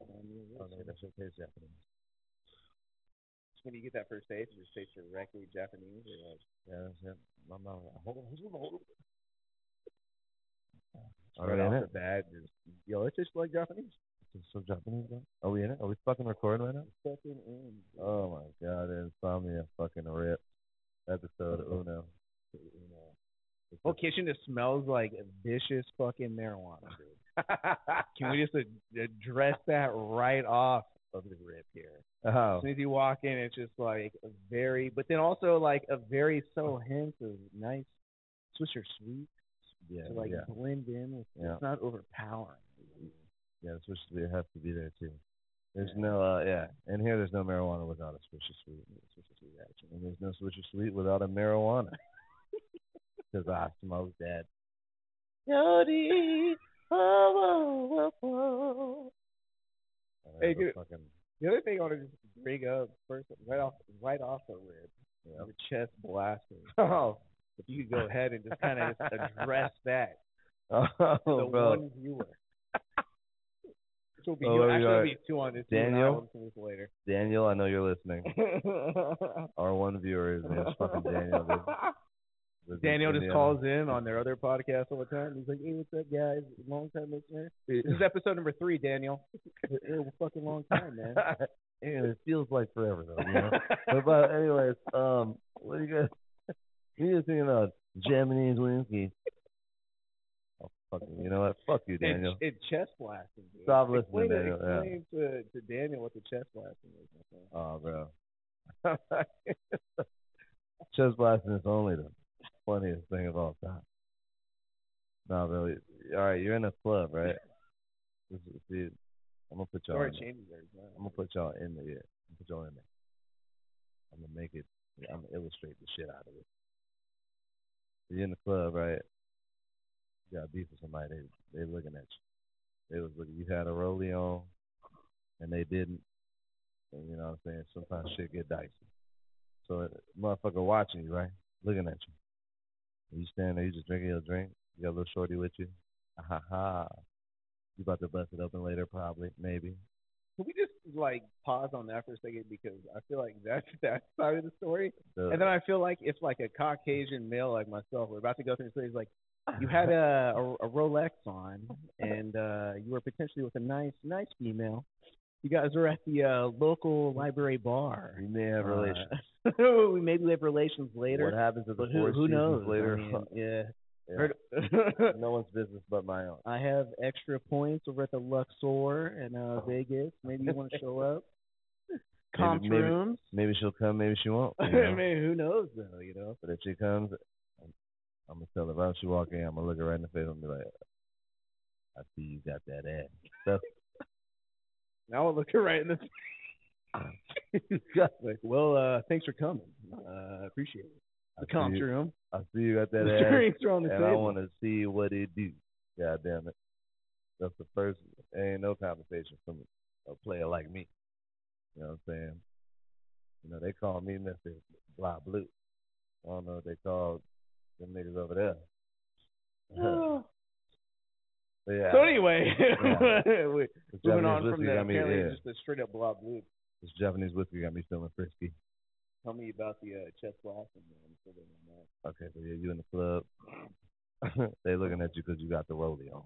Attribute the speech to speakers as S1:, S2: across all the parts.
S1: Oh, no, that Japanese.
S2: When you get that first taste, it just tastes directly Japanese. Or like,
S1: Yeah, that's it. My mouth. Hold on, hold on, hold on.
S2: right
S1: Already
S2: off the bat, just yo, it tastes like Japanese.
S1: It's so Japanese, bro. Are we in it? Are we fucking recording right now?
S2: Fucking in.
S1: Oh my god, insomnia fucking rip. Episode uno. Uno. It's
S2: Well, kitchen just smells like vicious fucking marijuana, dude. Can we just address that right off of the rip here?
S1: oh,
S2: As soon as you walk in, it's just like a very, but then also like a very subtle hint of nice Swisher sweet
S1: yeah,
S2: to like
S1: yeah.
S2: blend in. With,
S1: Yeah.
S2: It's not overpowering.
S1: Yeah, the Swisher Sweet has to be there too. There's no, uh, yeah. In here, there's no marijuana without a Swisher Sweet. Swisher Sweet action. And there's no Swisher Sweet without a marijuana. Because I smoke that. Yodi, oh, oh, oh, oh.
S2: Hey, dude.
S1: Fucking,
S2: The other thing I want to just bring up first, right off, right off the rip,
S1: yeah.
S2: the chest blasting.
S1: Oh,
S2: If you could go ahead and just kind of address that,
S1: oh,
S2: the
S1: bro.
S2: one viewer. Will be
S1: Oh,
S2: you. Actually, be two on this. you and I
S1: Daniel?
S2: this later.
S1: Daniel, I know you're listening. Our one viewer is name's fucking Daniel. dude.
S2: Daniel just calls in on their other podcast all the time. He's like, "Hey, what's up, guys? Long time listener. This is episode number three, Daniel. It was a fucking long time, man."
S1: Yeah, it feels like forever though, you know. but, but anyways, um, what do you guys? You thinking about Japanese whiskey. Oh, fucking, you know what? Fuck you, Daniel.
S2: It, it chest blasting. Dude.
S1: Stop listening,
S2: explain to-
S1: Daniel, yeah.
S2: Explain to, to Daniel what the chest blasting is. friend.
S1: Oh, bro. Chest blasting is only the funniest thing of all time. No, really. All right, you're in a club, right? This is- See, I'm gonna put y'all.
S2: Or
S1: in there.
S2: changes every time.
S1: I'm gonna put y'all in there. Yeah, I'm gonna put y'all in there. I'm gonna make it. I'm gonna illustrate the shit out of it. You're in the club, right? You got beef with somebody. They they looking at you. They was looking. You had a rollie on, and they didn't. And you know what I'm saying? Sometimes shit get dicey. So motherfucker watching you, right? Looking at you. You stand there, you just drinking your drink. You got a little shorty with you. Ha ha. You about to bust it open later, probably, maybe.
S2: Can we just like pause on that for a second because I feel like that's that side of the story,
S1: The-
S2: and then I feel like if like a Caucasian male like myself were about to go through it's like you had a, a a Rolex on and uh you were potentially with a nice nice female. You guys were at the uh local library bar.
S1: we may have relations.
S2: Uh, we maybe have relations later.
S1: What happens at the
S2: but who,
S1: four
S2: who knows?
S1: later?
S2: I mean, yeah.
S1: Yeah. No one's business but my own.
S2: I have extra points over at the Luxor in uh, Vegas. Maybe you want to show up. Comp
S1: maybe-
S2: rooms.
S1: Maybe she'll come, maybe she won't. you
S2: I mean, who knows though? You know.
S1: But if she comes, I'm, I'm gonna tell her when she walk in, I'm gonna look her right in the face and be like, "I see you got that ass." That's
S2: Now I'll look her right in the face. like, well, uh, thanks for coming. Uh, appreciate it.
S1: I
S2: The
S1: see
S2: comp room.
S1: I see you at that
S2: The
S1: ass,
S2: are on the
S1: and I want to see what it do. God damn it! That's the first. Ain't no conversation from a player like me. You know what I'm saying? You know they call me Mister Blah Blue. I don't know what they call them niggas over there. Yeah.
S2: So anyway,
S1: Yeah.
S2: moving
S1: Japanese
S2: on from
S1: whiskey
S2: the
S1: got me,
S2: apparently
S1: yeah,
S2: just a straight up blob blue.
S1: This Japanese whiskey got me feeling frisky.
S2: Tell me about the uh, chest blasting. Man. So then I'm not-
S1: Okay, so yeah, you in the club. they looking at you because you got the rollie on.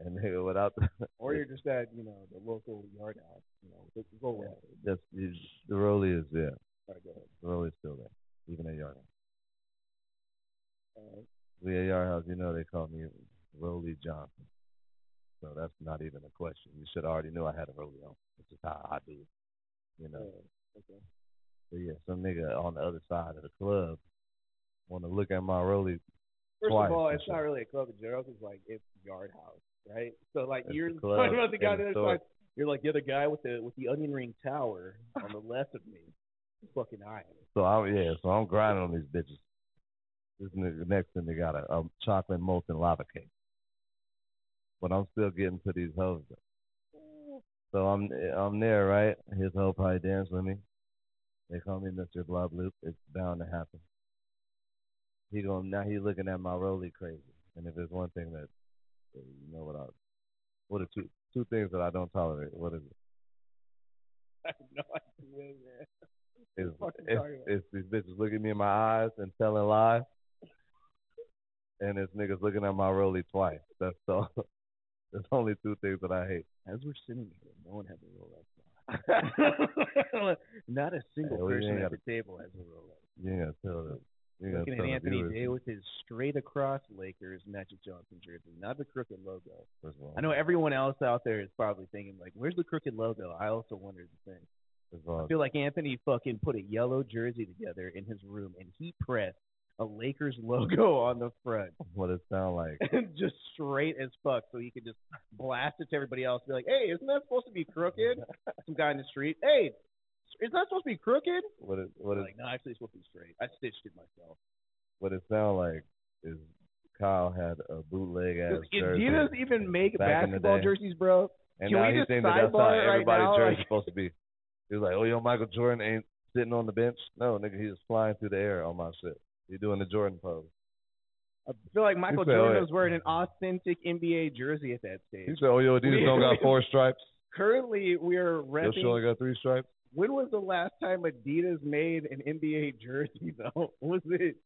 S1: And nigga, without the
S2: Or you're just at you know the local yard house. You know,
S1: just you, the rollie is there.
S2: All right, go ahead.
S1: The rollie is still there, even at yard house.
S2: All right.
S1: We at yard house, you know they call me Rollie Johnson. So that's not even a question. You should already know I had a rollie on. This is how I do. it. You know.
S2: Uh, okay.
S1: But yeah, some nigga on the other side of the club want to look at my rollie.
S2: First
S1: twice
S2: of all, it's not really a club in general. It's like it's yard house, right? So like
S1: It's
S2: you're talking about the guy on the
S1: the
S2: other side. You're like the other guy with the with the onion ring tower on the left of me. Fucking eye.
S1: So I yeah, so I'm grinding on these bitches. This nigga next to me got a, a chocolate molten lava cake. But I'm still getting to these hoes. So I'm I'm there, right? His hoe probably dance with me. They call me Mr. Blah Bloop. It's bound to happen. He going now he looking at my rollie crazy. And if there's one thing that you know what I what are two two things that I don't tolerate. What is it?
S2: I have no idea, man.
S1: It's, it's, it's these bitches looking me in my eyes and telling lies, and it's niggas looking at my rollie twice. That's all. There's only two things that I hate.
S2: As we're sitting here, no one has a Rolex. Not a single
S1: Hey, well,
S2: person at
S1: gotta-
S2: the table has a Rolex.
S1: You gotta tell them. You
S2: Looking at Anthony. Day with his straight across Lakers Magic Johnson jersey, not the crooked logo.
S1: First of all,
S2: I know everyone else out there is probably thinking like, "Where's the crooked logo?" I also wondered the same. I feel like Anthony fucking put a yellow jersey together in his room and he pressed a Lakers logo on the front,
S1: what it sound like.
S2: just straight as fuck, so he could just blast it to everybody else. Be like, "Hey, isn't that supposed to be crooked?" Some guy in the street, "Hey, isn't that supposed to be crooked?"
S1: What it what
S2: like, no, actually, it's supposed to be straight. I stitched it myself.
S1: what it sound like is Kyle had a bootleg ass
S2: Does
S1: jersey,
S2: Adidas even make
S1: back in the
S2: basketball jerseys, bro?
S1: and
S2: can
S1: now
S2: we
S1: he
S2: just
S1: thinks that that's how
S2: right
S1: everybody's
S2: now,
S1: jersey's
S2: like-
S1: supposed to be. He was like, "Oh, yo, Michael Jordan ain't sitting on the bench." No, nigga, he was flying through the air on my shit. He doing the Jordan pose.
S2: I feel like Michael
S1: said, oh,
S2: Jordan
S1: yeah.
S2: was wearing an authentic NBA jersey at that stage.
S1: He said, "Oh, yo, Adidas
S2: We-
S1: don't got four stripes.
S2: Currently, we're
S1: Yo,
S2: repping.
S1: she only got three stripes."
S2: When was the last time Adidas made an NBA jersey, though? Was it?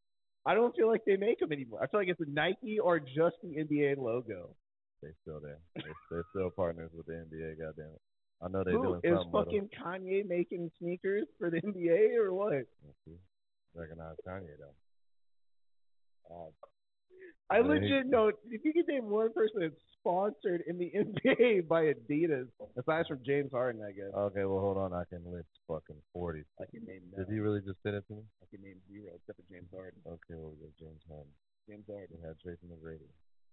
S2: I don't feel like they make them anymore. I feel like it's a Nike or just the NBA logo.
S1: They still there. They, they're still partners with the NBA. Goddamn it. I know they're
S2: Who
S1: doing
S2: is
S1: something. with uh, 'em.
S2: fucking Kanye making sneakers for the NBA or what?
S1: Recognize Kanye though. Uh,
S2: I
S1: Yeah,
S2: legit know if you could name one person that's sponsored in the NBA by Adidas, aside from James Harden, I guess.
S1: okay, well hold on. I can list fucking forty.
S2: I can name
S1: Did he really just send it to me?
S2: I can name zero except for James Harden.
S1: Okay, well we got James Harden.
S2: James Harden.
S1: We had Tracy McGrady.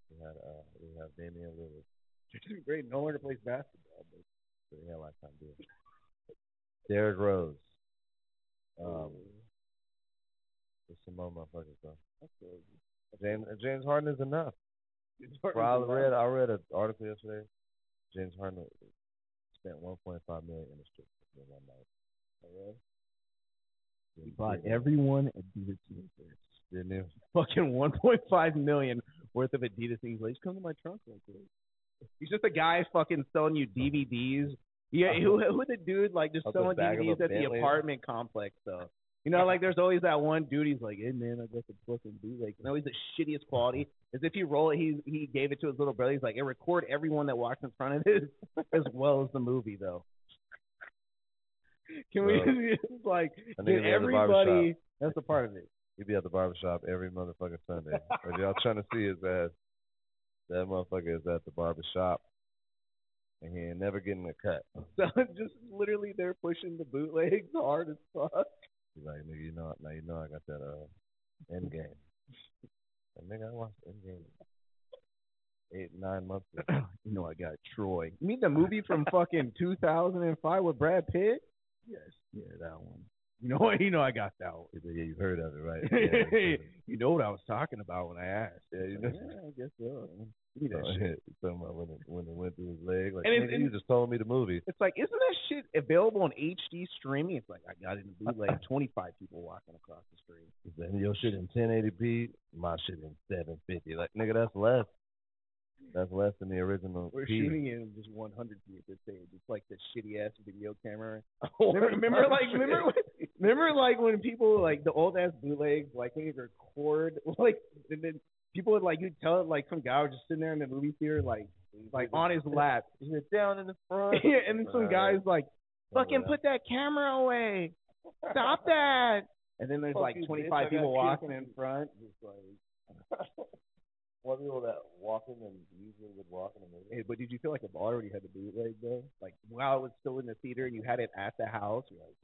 S1: We had uh we have Damian Lillard.
S2: Jason Great no longer plays basketball, but
S1: had a lifetime deal. Derrick Rose. Um there's some more motherfuckers though. James James Harden is enough. Bro, I read I read an article yesterday. James Harden spent one point five million in the strip club in one night.
S2: He bought everyone Adidas sneakers.
S1: Didn't he?
S2: Fucking 1.5 million worth of Adidas things. Like, come to my trunk real quick. He's just a guy fucking selling you DVDs. Yeah, who who the dude like just selling
S1: bag of a
S2: DVDs at the apartment complex though. You know, like there's always that one dude. He's like, "Hey man, I got the fucking bootleg." And always the shittiest quality. As if you roll it, he he gave it to his little brother. He's like, "Hey, record everyone that walks in front of this, as well as the movie though." Can we just like get
S1: nigga the
S2: everybody? That's a part of it.
S1: He'd be at the barbershop every motherfucking Sunday. if y'all trying to see his ass, that motherfucker is at the barbershop. And he ain't never getting a cut.
S2: So just literally, they're pushing the bootlegs hard as fuck.
S1: He's like, nigga, you know, now you know I got that uh, end game. And nigga, I watched end game eight, nine months ago.
S2: you know, I got Troy. You mean the movie from fucking 2005 with Brad Pitt? Yes, yeah, that one. You know? You know I got that one.
S1: Yeah, you've heard of it, right? Yeah,
S2: you know what I was talking about when I asked.
S1: Yeah, you know.
S2: yeah, I guess so. Give me that
S1: Oh,
S2: shit.
S1: Talking about when it, when it went through his leg. Like,
S2: And
S1: you just told me the movie.
S2: It's like, isn't that shit available on HD streaming? It's like I got it in bootleg. 25 people walking across the street.
S1: He said, your shit in 1080p, my shit in 750. Like, nigga, that's less. That's less than the original.
S2: We're
S1: P.
S2: shooting in just 100 feet at this stage. It's like the shitty ass video camera. Remember, remember like remember when, remember like when people like the old ass bootlegs like they record like and then people would like you'd tell it like some guy was just sitting there in the movie theater like like on his lap.
S1: It down in the front?
S2: yeah, and then some guys like fucking put that camera away. Stop that. And then there's like 25 people walking in front just like
S1: One people that walking and usually would walk in the movie.
S2: Hey, but did you feel like if I already had the bootleg though? Like while it was still in the theater and you had it at the house, you're like,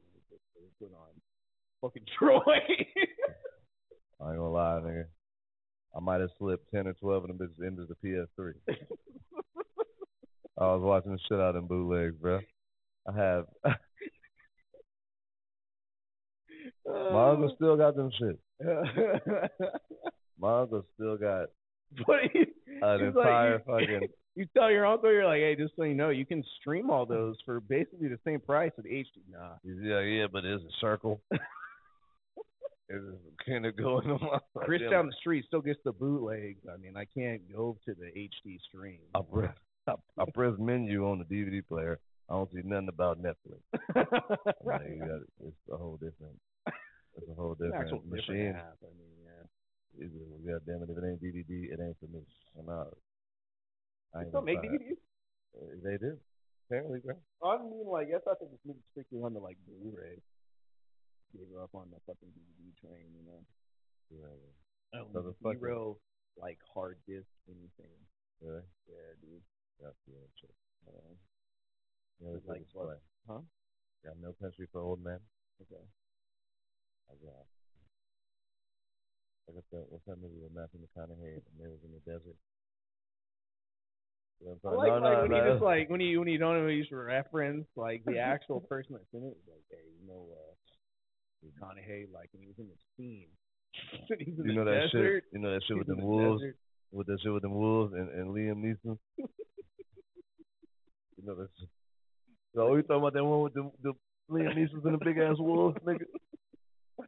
S2: going on? Fucking Troy.
S1: I ain't gonna lie, nigga. I might have slipped ten or twelve of them bitches into the PS3. I was watching the shit out of them bootlegs, bro. I have my uncle uh. still got them shit. My uncle still got
S2: but he,
S1: an
S2: he's like,
S1: entire fucking.
S2: You tell your uncle, you're like, hey, just so you know, you can stream all those for basically the same price at HD. Nah.
S1: Yeah, yeah, but it's a circle. it's kind of going on
S2: Chris down the street still gets the bootlegs. I mean, I can't go to the HD stream.
S1: I brought, I, I press menu on the DVD player. I don't see nothing about Netflix. Like, got, it's a whole different. It's a whole different
S2: actual different
S1: machine.
S2: app. I mean, yeah.
S1: God damn it, if it ain't DVD, it ain't for me. I'm out. I
S2: They still make
S1: buy.
S2: DVDs?
S1: Uh, They do. Apparently, bro.
S2: I mean, like, I thought they just moved strictly on the like Blu-ray. Gave up on the fucking DVD train, you know.
S1: Yeah,
S2: I don't
S1: So the fucking-
S2: zero like hard disk anything.
S1: really?
S2: Yeah, dude.
S1: That's good shit.
S2: Uh,
S1: You know, it's
S2: Like
S1: like
S2: what?
S1: display.
S2: Huh?
S1: Got no country for old men.
S2: okay.
S1: I got. Like what's that? What's that movie with Matthew McConaughey and they was in the desert? You
S2: I like,
S1: talking-
S2: like
S1: no,
S2: when
S1: no,
S2: you just like when you when you don't know you reference like the actual person that's in it. Like, hey, you know, uh, McConaughey, like when he was in the scene,
S1: You know that
S2: desert.
S1: shit. You know that shit with the wolves.
S2: desert.
S1: With that shit with the wolves and, and Liam Neeson. you know that shit. So we talking about that one with the the Liam Neeson's and the big ass wolves, nigga.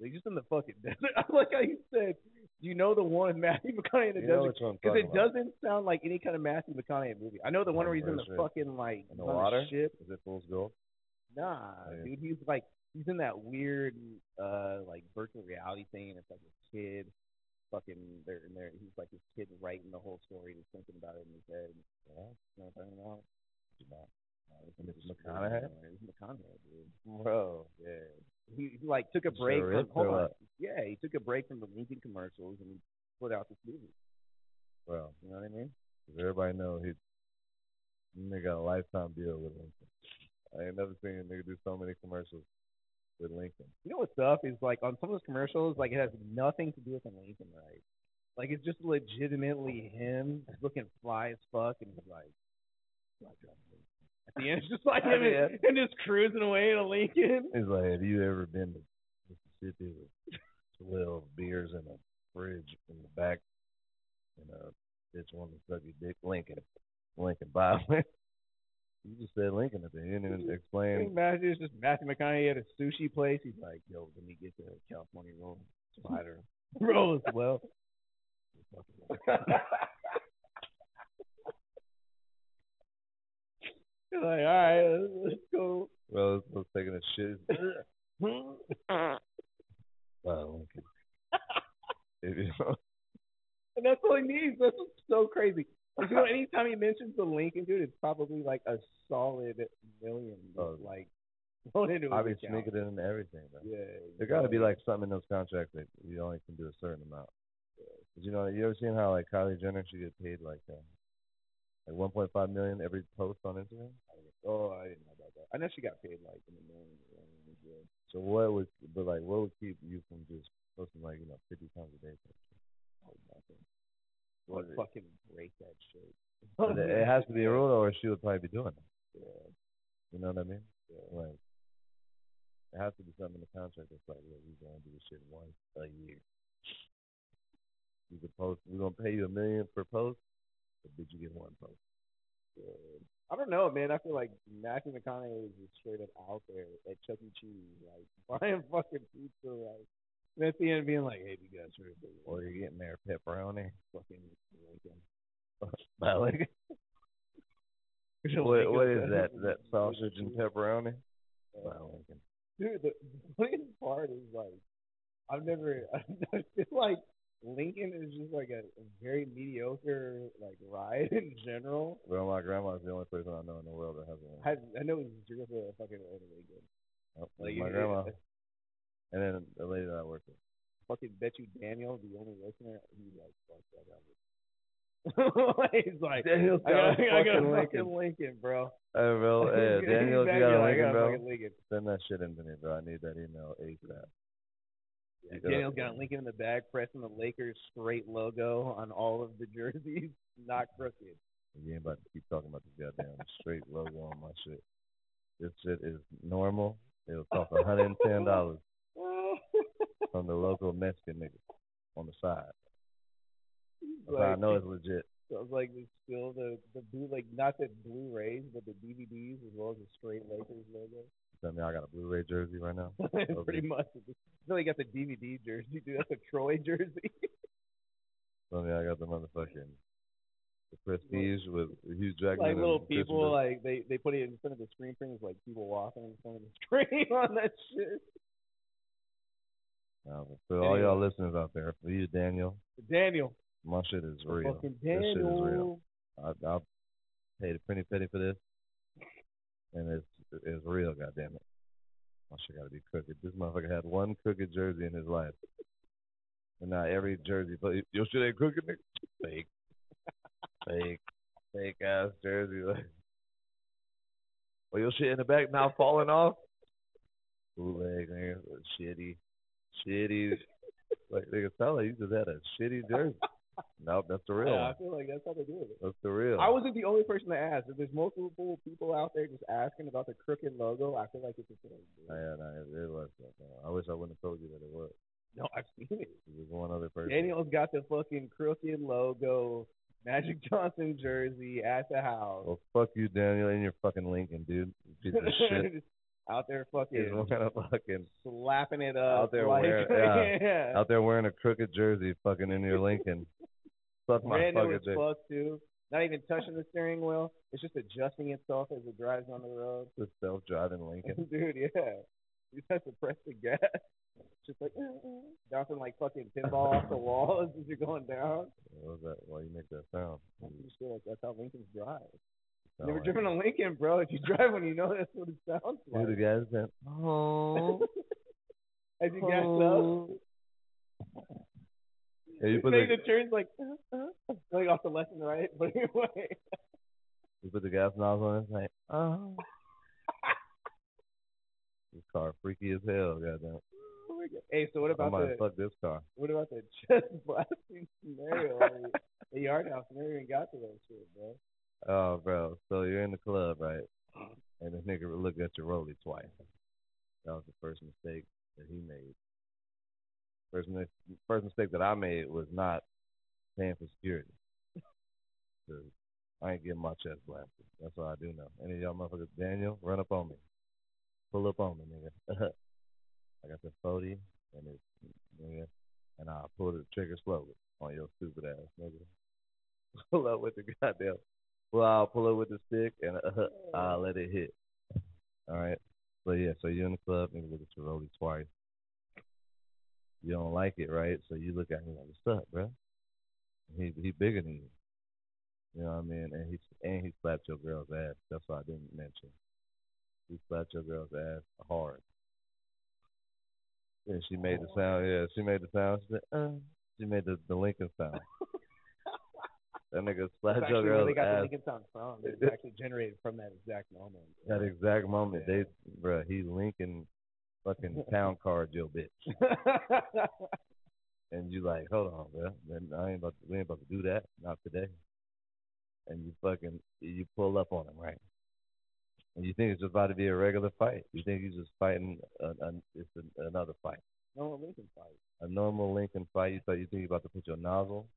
S2: Like just in the fucking desert. I like how you said, you know the one Matthew McConaughey in the
S1: You know
S2: desert.
S1: which one I'm
S2: Because it
S1: about.
S2: doesn't sound like any kind of Matthew McConaughey movie. I know the one where he's in the fucking like
S1: In the water?
S2: ship.
S1: Is it Fool's Gold?
S2: Nah,
S1: Yeah.
S2: dude, he's like he's in that weird uh like virtual reality thing, and it's like a kid, fucking they're in there. He's like his kid writing the whole story, just thinking about it in his head. Yeah, you know what I'm talking about? It's
S1: And it's McConaughey?
S2: It's McConaughey, dude.
S1: Bro.
S2: Yeah, he, he like took a break
S1: is,
S2: from hold on. Yeah, he took a break from the Lincoln commercials and put out this movie.
S1: Well,
S2: You know what I mean?
S1: everybody know he nigga got a lifetime deal with Lincoln. I ain't never seen a nigga do so many commercials with Lincoln.
S2: You know what's up is like on some of those commercials, like it has nothing to do with the Lincoln, right? Like it's just legitimately him looking fly as fuck, and he's like, like, at the end, it's just like him and, and just cruising away in a Lincoln.
S1: He's like, have you ever been to Mississippi with twelve beers in a fridge in the back and uh, a bitch wanted to suck your dick? Lincoln. Lincoln Bob. you just said Lincoln at the end and explain
S2: imagine it's just Matthew McConaughey at a sushi place. He's like, yo, let me get the California roll spider roll as well. He's like, all right, let's, go.
S1: well was taking a shit. wow, Lincoln. If you know,
S2: And that's all he needs. That's what's so crazy. Like, you know, anytime he mentions the Lincoln, dude, it's probably like a solid million.
S1: Oh.
S2: like, thrown into
S1: I be sneaking it into everything, bro.
S2: Yeah.
S1: There got to be like something in those contracts that you only can do a certain amount. 'Cause, you know, you ever seen how like Kylie Jenner she get paid like uh, like 1.5 million every post on Instagram?
S2: Oh, I didn't know about that. I know she got paid like in the millions.
S1: So what would, but like, what would keep you from just posting like you know 50 times a day?
S2: Oh, nothing.
S1: What is-
S2: fucking break that shit?
S1: But it, it has to be a rule, or she would probably be doing it.
S2: Yeah.
S1: You know what I mean? Yeah. Like, it has to be something in the contract that's like, look, we're gonna do this shit once a year. You could post. We're gonna pay you a million per post, did you get one post?
S2: Yeah. I don't know, man. I feel like Matthew McConaughey is just straight up out there at Chuck E. Cheese, like buying fucking pizza, like and at the end being like, "Hey, you guys the
S1: Or you're getting there pepperoni
S2: fucking Lincoln?"
S1: Um, like what, what is that? That sausage and pepperoni? Uh, By Lincoln.
S2: Dude, the the funniest part is like, I've never, I feel like Lincoln is just like a, a very mediocre like ride in general.
S1: Well, my grandma's the only person I know in the world that has one.
S2: I, I know it's just a fucking own Lincoln.
S1: Oh,
S2: Like
S1: my grandma, and then the lady that I work with.
S2: fucking bet you Daniel, the only listener, he's like, fuck that. he's like,
S1: Daniel's
S2: I
S1: got
S2: got,
S1: a
S2: I got a
S1: fucking
S2: fucking Lincoln, bro.
S1: Hey, bro. Hey, Daniel, if you got a
S2: I
S1: Lincoln,
S2: got
S1: bro,
S2: Lincoln.
S1: send that shit into me, bro. I need that email ASAP.
S2: Yeah, Daniel's got Lincoln in the bag, pressing the Lakers straight logo on all of the jerseys, not crooked.
S1: You ain't about to keep talking about this goddamn straight logo on my shit. This shit is normal. It'll cost hundred and ten dollars from the local Mexican nigga on the side. How I know it's legit.
S2: Sounds like it's still the the blue, like not the Blu-rays, but the DVDs as well as the straight Lakers logo.
S1: Me I got a Blu-ray jersey right now.
S2: Pretty much. I you got the DVD jersey, dude. That's a Troy jersey.
S1: Tell me I got the motherfucking the Prestige with Hugh Jackman.
S2: like little people,
S1: Bale.
S2: like they they put it in front of the screen print, it's like people walking in front of the screen on that shit.
S1: Uh, for all y'all listeners out there, for you, Daniel,
S2: Daniel,
S1: my shit is real. This shit is real. I, I'll pay the penny penny for this, and it's it's real. Goddamn it, my shit gotta be crooked. This motherfucker had one crooked jersey in his life, and now every jersey, but your shit ain't crooked, nigga. Fake, fake, fake ass jersey. Well, your shit in the back now falling off. Bootleg, nigga, shitty, shitty. Like nigga, sound like you just had a shitty jersey. Nope, that's the real
S2: Yeah, I feel like that's how they do it.
S1: That's the real.
S2: I wasn't the only person to ask. If there's multiple people out there just asking about the crooked logo, I feel like it's a thing.
S1: Oh, yeah, no, it, it was. that. I wish I wouldn't have told you that it was.
S2: No, I've seen it.
S1: There's one other person.
S2: Daniel's got the fucking crooked logo, Magic Johnson jersey at the house.
S1: Well, fuck you, Daniel, and your fucking Lincoln, dude. You Piece of shit.
S2: Out there fucking
S1: wearing a fucking
S2: slapping it up.
S1: Out there
S2: like,
S1: wearing-
S2: yeah.
S1: out there wearing a crooked jersey, fucking in your Lincoln. Fuck my
S2: Brand new
S1: fucking dick.
S2: fuck too. Not even touching the steering wheel. It's just adjusting itself as it drives on the road.
S1: The self-driving Lincoln.
S2: Dude, yeah. You just have to press the gas. Just like bouncing like fucking pinball off the walls as you're going down.
S1: What was that? Why you make that sound?
S2: I just feel like that's how Lincolns drive.
S1: Sound
S2: Never
S1: like-
S2: driven a Lincoln, bro. If you drive one, you know that's what it sounds like.
S1: Dude, the guy said, "Oh,
S2: As you gas up,
S1: yeah, you put the
S2: the turns like uh, uh, going off the left and right, but anyway.
S1: you put the gas nozzle on. It's like, oh." This car freaky as hell, goddamn.
S2: Oh. Hey, so what about the
S1: fuck this car.
S2: what about the chest blasting scenario? The yard house never even got to that shit, bro.
S1: Oh, bro. So you're in the club, right? And this nigga looked at your rollie twice. That was the first mistake that he made. First, first mistake that I made was not paying for security. I ain't getting my chest blasted. That's all I do know. Any of y'all motherfuckers, Daniel, run up on me. Pull up on me, nigga. I got the 40 and it's, nigga, and I'll pull the trigger slowly on your stupid ass, nigga. Pull up with the goddamn well, I'll pull it with the stick and uh, I'll let it hit. All right. So yeah, so you're in the club you look at your rollie twice. You don't like it, right? So you look at him like, "What's up, bro?" He he bigger than you. You know what I mean? And he and he slapped your girl's ass. That's what I didn't mention. He slapped your girl's ass hard. And she made the sound. Yeah, she made the sound. She said, uh. She made the the Lincoln sound. that nigga
S2: That's
S1: slapped your
S2: actually where
S1: girl's
S2: they got the
S1: ass.
S2: Lincoln sound from. It was actually generated from that exact moment.
S1: That exact moment,
S2: Yeah.
S1: they, bruh, he Lincoln fucking town card your bitch, and you like, hold on, bruh, then I ain't about to, we ain't about to do that, not today. And you fucking, you pull up on him, right? And you think it's just about to be a regular fight. You think he's just fighting, a, a, it's a, another fight,
S2: no Lincoln fight.
S1: a normal Lincoln fight. You thought you think you're about to put your nozzle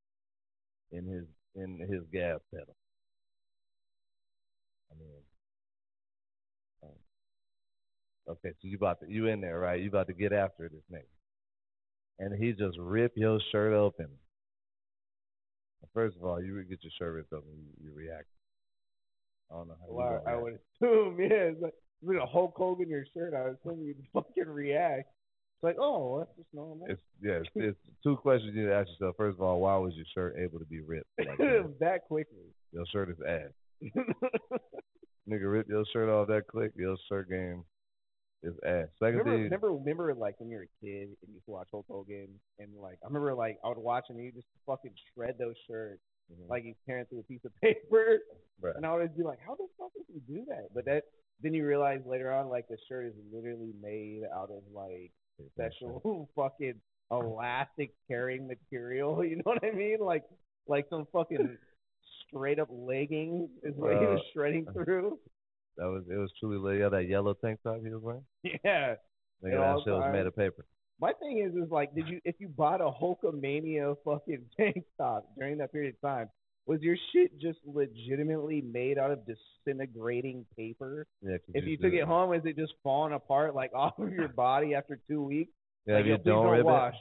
S1: in his in his gas pedal. I mean, um, okay, so you about to you in there, right? You about to get after this nigga, and he just rip your shirt open. First of all, you would get your shirt ripped open, you, you react. I don't know how you
S2: Well,
S1: gonna
S2: I would assume, yeah. It's like with a Hulk Hogan in your shirt, I would assume you'd fucking react. It's like, oh, that's just normal.
S1: It's yeah, it's, it's two questions you need to ask yourself. First of all, why was your shirt able to be ripped? Like that?
S2: that quickly.
S1: Your shirt is ass. Nigga, rip your shirt off that quick. Your shirt game is ass. Second
S2: remember,
S1: thing,
S2: remember, remember, like when you were a kid and you used to watch Hulk Hogan, and like I remember, like I would watch him, and he just fucking shred those shirts
S1: Mhm.
S2: like he's tearing through a piece of paper,
S1: Bruh.
S2: and I would always be like, how the fuck does he do that? But that then you realize later on, like the shirt is literally made out of like special fucking elastic carrying material. You know what I mean? Like like some fucking straight up leggings is what he was
S1: Uh,
S2: shredding through.
S1: That was it was truly lit. Yeah, that yellow tank top he was wearing.
S2: Yeah.
S1: Nigga,
S2: At
S1: that shit was made of paper.
S2: My thing is, is like, did you if you bought a Hulkamania fucking tank top during that period of time, was your shit just legitimately made out of disintegrating paper?
S1: Yeah,
S2: If you took it home, is it just falling apart like off of your body after two weeks?
S1: Yeah,
S2: like,
S1: if you don't rip
S2: wash.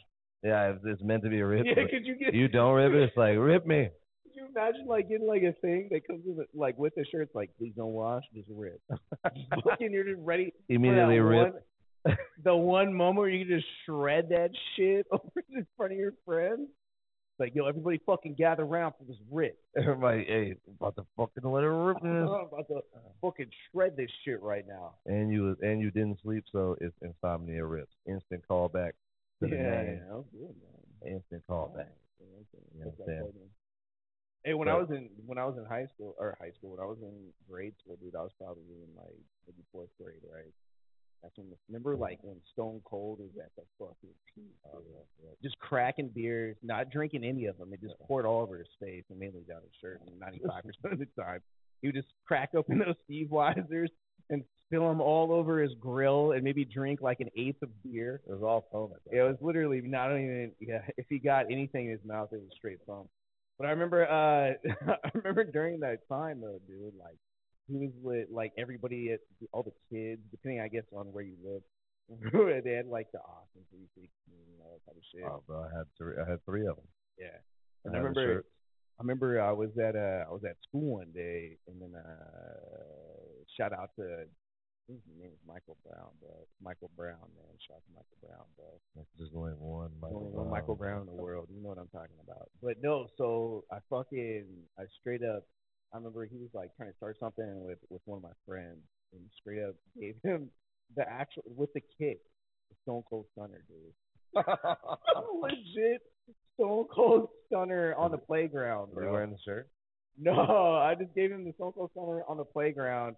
S1: it. Yeah, if it's meant to be ripped.
S2: Yeah, could you get
S1: you don't rip it. It's like rip me.
S2: could you imagine like getting like a thing that comes with like with the shirt? It's like, please don't wash, just rip. Fucking, you're just ready.
S1: Immediately rip.
S2: one- the one moment where you can just shred that shit over in front of your friends. Like, yo, everybody fucking gather around for this rip.
S1: Everybody, hey, about to fucking let it rip.
S2: I'm
S1: man.
S2: about to fucking shred this shit right now.
S1: and you was and you didn't sleep, so it's insomnia rips. Instant callback to the
S2: yeah,
S1: name.
S2: yeah, I'm good, man.
S1: Instant callback.
S2: Yeah, okay.
S1: You understand?
S2: plug in. Hey, when I was in when I was in high school or high school, when I was in grade school, dude, I was probably in like maybe fourth grade, right? That's when remember like when Stone Cold was at the fucking peak, dude. just cracking beers, not drinking any of them. It just poured all over his face and mainly down his shirt. Ninety five percent of the time, he would just crack open those Steve Weisers and spill them all over his grill and maybe drink like an eighth of beer.
S1: It was all foam
S2: It was literally not even yeah. If he got anything in his mouth, it was straight foam. But I remember, uh I remember during that time though, dude, like he was with like everybody, at, all the kids, depending I guess on where you live. they had like the Austin 3:16 and all that type of shit.
S1: Oh, bro, I had three. I had three of them.
S2: Yeah.
S1: I
S2: And I
S1: the
S2: remember. I remember I was at uh I was at school one day, and then uh shout out to I his name is Michael Brown, bro. Michael Brown, man. Shout out to Michael Brown, bro.
S1: There's only one. Michael
S2: only one
S1: Brown.
S2: Michael Brown in the world. You know what I'm talking about. But no, so I fucking I straight up I remember he was like trying to start something with with one of my friends and straight up gave him the actual with the kick, the Stone Cold Stunner, dude. Legit Stone Cold Stunner on the playground,
S1: Were you wearing the shirt?
S2: No, I just gave him the Stone Cold Stunner on the playground,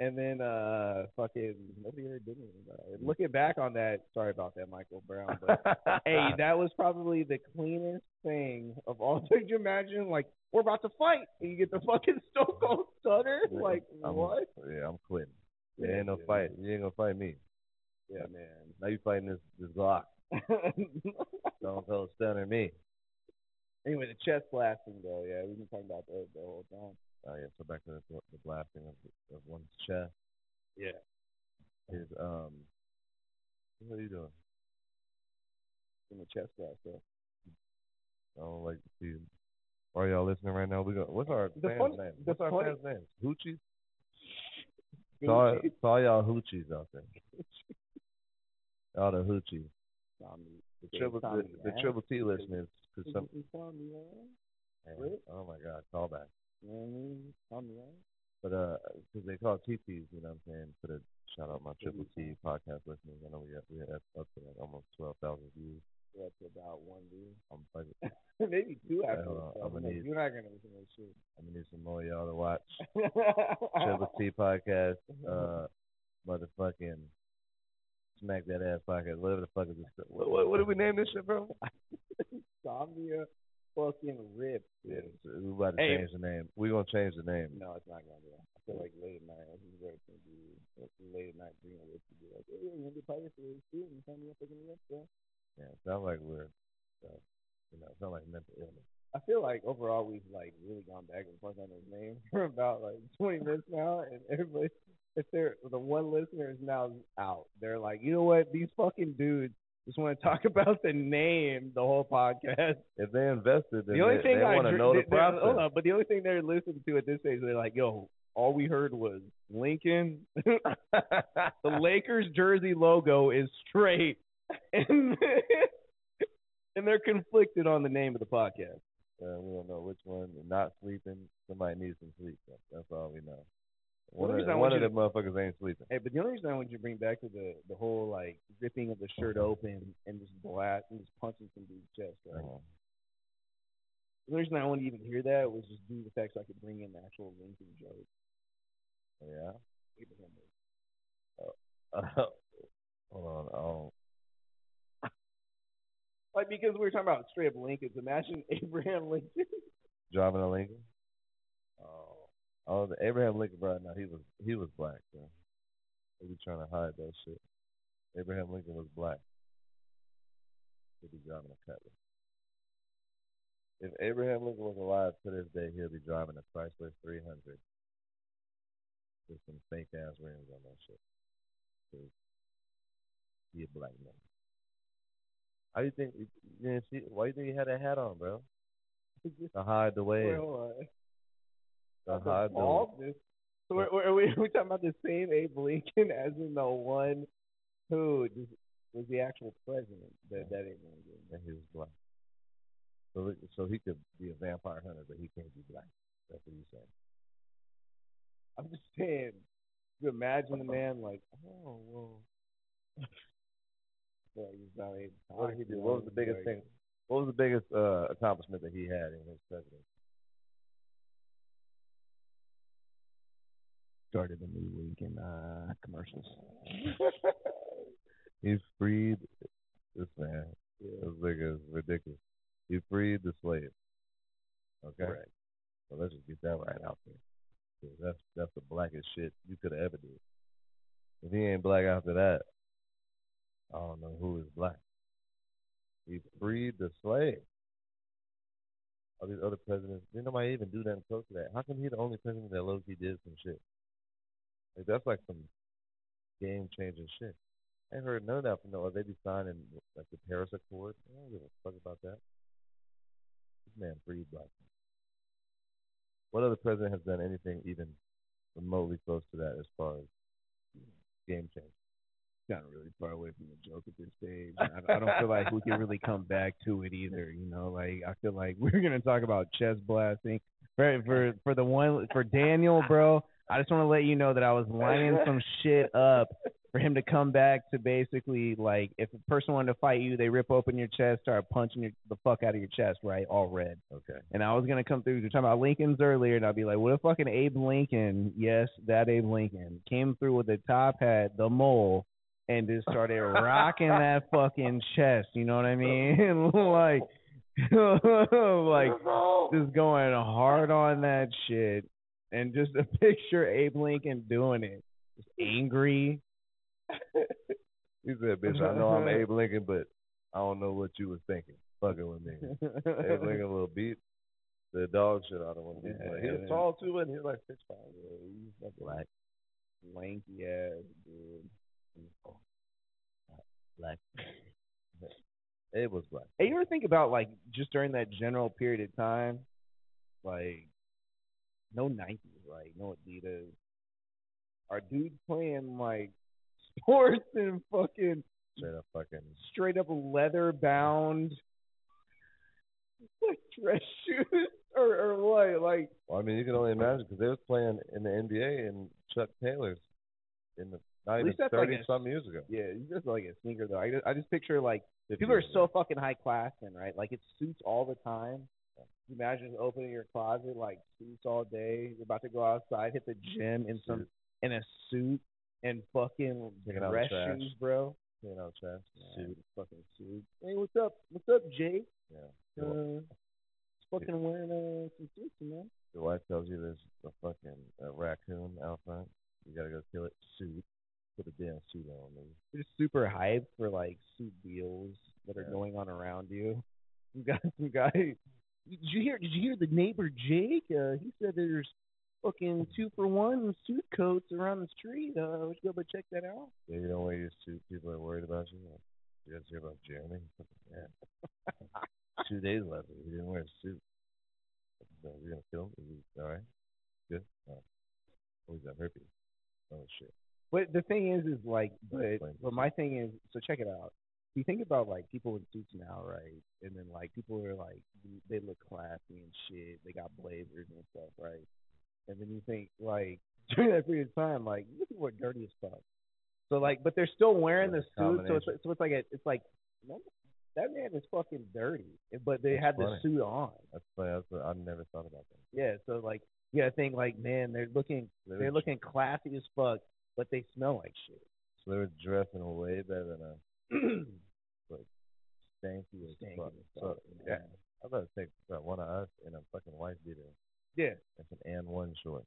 S2: and then uh, fucking nobody ever did anything about it. Looking back on that, sorry about that, Michael Brown, but hey, that was probably the cleanest thing of all. Could you imagine, like, we're about to fight, and you get the fucking Stone Cold Stunner? Like,
S1: I'm,
S2: what?
S1: Yeah, I'm quitting.
S2: Yeah,
S1: ain't no
S2: dude.
S1: fight. You ain't gonna fight me.
S2: Yeah, man.
S1: Now you fighting this this Glock. Stone Cold Stunner me.
S2: anyway, the chest blasting, though, yeah, we've been talking about that the whole time.
S1: Oh yeah. So back to the, the blasting of, of one's chest.
S2: Yeah.
S1: Is um. What are you doing?
S2: In the chest blast, though.
S1: I don't like to see. Are y'all listening right now? We go. What's our
S2: The
S1: fans'
S2: funny-
S1: name?
S2: the
S1: What's our
S2: funny-
S1: fans' names? Hoochies. Saw saw y'all hoochies out there. All the hoochies. The triple the, the triple T listeners. Cause some.
S2: Big Tommy, man.
S1: man,
S2: Really?
S1: oh my God, call back.
S2: You know what I mean? Tommy, man.
S1: But uh, because they call TTs, you know what I'm saying? For the shout out my triple T podcast listeners. I know we we had up to like almost twelve thousand views.
S2: We're up to about one dude.
S1: I'm fucking,
S2: Maybe two
S1: Yeah,
S2: after this.
S1: I'm gonna need-
S2: You're not gonna listen to this shit.
S1: I'm gonna need some more of y'all to watch triple T podcast. Uh, motherfucking smack that ass podcast. Whatever the fuck is this? What what, what did we name this shit, bro?
S2: Insomnia fucking rip.
S1: Yeah, so we about to
S2: Hey.
S1: change the name. We're gonna change the name.
S2: No, it's not gonna be. I feel like late at night. This is where it's gonna be. Late at night drinking with to be like, hey, we're gonna be party for this too. And Insomnia fucking rip, bro.
S1: Yeah, it sounds like we're, uh, you know, it sounds like mental illness.
S2: I feel like overall we've like really gone back and forth on his name for about like 20 minutes now, and everybody, if they're the one listener is now out, they're like, you know what, these fucking dudes just want to talk about the name the whole podcast.
S1: If they invested, then
S2: The only
S1: they,
S2: thing
S1: they
S2: I
S1: want to know the process.
S2: Hold on, but the only thing they're listening to at this stage, they're like, yo, all we heard was Lincoln. the Lakers jersey logo is straight, and and they're conflicted on the name of the podcast.
S1: Uh, we don't know which one. Not sleeping. Somebody needs some sleep. That's all we know.
S2: The
S1: One,
S2: only
S1: of, one of the motherfuckers ain't sleeping.
S2: Hey, but the only reason I want you to bring back to the the whole like ripping of the shirt open and just blast and just punching some dude's chest, right?
S1: Uh-huh.
S2: The reason I wanted to even hear that was just due to the fact so I could bring in the actual Lincoln joke.
S1: Yeah.
S2: Abraham Lincoln.
S1: Hold on. Oh,
S2: Like because we were talking about straight up Lincolns. Imagine Abraham Lincoln.
S1: driving a Lincoln. Oh, oh, the Abraham Lincoln, bro. Now he was he was black, bro. They be trying to hide that shit. Abraham Lincoln was black. He'd be driving a Cutlass. If Abraham Lincoln was alive to this day, he'll be driving a Chrysler 300 with some fake ass rims on that shit. he a black man. How you think? You didn't see? Why you think he had that hat on, bro? To hide the
S2: Wait,
S1: wave.
S2: hold on.
S1: To
S2: The
S1: hide the
S2: baldness. So we're, we're, are we, are we talking about the same Abe Lincoln as in the one who just was the actual president? That that Abe Lincoln.
S1: and he was black. So so he could be a vampire hunter, but he can't be black. That's what he's saying.
S2: I'm just saying. You imagine the man like, oh well. Well, he's not able
S1: What did he do? What was the biggest thing? What was the biggest uh, accomplishment that he had in his presidency?
S2: Started a new league in uh, commercials.
S1: He freed this man. This nigga is ridiculous. He freed the slave. Okay.
S2: Correct.
S1: So let's just get that right out there. 'Cause that's that's the blackest shit you could have ever did. If he ain't black after that, I don't know who is black. He freed the slave. All these other presidents, didn't nobody even do nothing close to that. How come he the only president that low key did some shit? Like that's like some game changing shit. I heard none of that from no. They be signing like the Paris Accord. I don't give a fuck about that. This man freed black. What other president has done anything even remotely close to that as far as game change?
S2: gotten really far away from the joke at this stage. I, I don't feel like we can really come back to it either. You know, like I feel like we're gonna talk about chest blasting for for for the one for Daniel, bro. I just want to let you know that I was lining some shit up for him to come back to basically like if a person wanted to fight you, they rip open your chest, start punching your, the fuck out of your chest, right? All red.
S1: Okay.
S2: And I was gonna come through. You're talking about Lincoln's earlier, and I'd be like, "What if fucking Abe Lincoln? Yes, that Abe Lincoln came through with the top hat, the mole, and just started rocking that fucking chest. You know what I mean? like, like just going hard on that shit, and just a picture Abe Lincoln doing it, just angry.
S1: He said, "Bitch, I know I'm Abe Lincoln, but I don't know what you was thinking, fucking with me." Abe Lincoln a little beat the dog shit out of these.
S2: Yeah,
S1: Like, he was
S2: yeah.
S1: tall too, and he was like six five.
S2: He's like black, lanky ass dude.
S1: Black. Abe was black.
S2: Hey, you ever think about like just during that general period of time, like no Nikes, like no Adidas, are dudes playing like sports and fucking
S1: Straight up fucking.
S2: straight up leather bound like dress shoes or or what? Like
S1: Well, I mean, you can only imagine because they was playing in the NBA in Chuck Taylor's in the not
S2: At
S1: even
S2: least that's like
S1: thirty
S2: a-
S1: some years ago.
S2: yeah, it's just like a sneaker though. I just, I just picture like people are so fucking high class and right, like it's suits all the time. Imagine just opening your closet like suits all day. You're about to go outside, hit the gym in some in a suit and fucking
S1: Taking out the
S2: dress
S1: trash.
S2: shoes, bro.
S1: You know, trash.
S2: Suit, fucking suit. Hey, what's up? What's up, Jake?
S1: Yeah.
S2: Uh, just fucking wearing uh, some suits, man.
S1: Your wife tells you there's a fucking uh, raccoon out front. You gotta go kill it. Suit. Put a damn suit on. Man.
S2: You're just super hyped for like suit deals that are
S1: Yeah.
S2: going on around you. You got some guy. Did you hear? Did you hear the neighbor Jake? Uh, he said there's fucking two for one suit coats around the street. Uh, we should go but check that out.
S1: Yeah, you don't wear your suit. People are worried about you. You guys hear about Jeremy? Yeah. Two days left. He didn't wear a suit. So we gonna kill him? All right? Good. Right. Oh, he's got herpes. Oh shit.
S2: But the thing is, is like, but but my thing is, so check it out. You think about like people in suits now, right? And then like people are like, they look classy and shit. They got blazers and stuff, right? And then you think like during that period of time, like these people are dirty as fuck. So like, but they're still wearing the suit, so it's so it's like a, it's like that man is fucking dirty, but they
S1: That's
S2: had the suit on.
S1: That's funny. That's what, I never thought about that.
S2: Yeah, so like you gotta think like, man, they're looking
S1: They
S2: they're looking classy as fuck, but they smell like shit.
S1: So they were dressing way better than a like stanky as
S2: Stanky
S1: fuck.
S2: as
S1: So
S2: fuck,
S1: yeah,
S2: yeah.
S1: I better take uh, one of us in a fucking wife beater
S2: Yeah,
S1: and some and one short.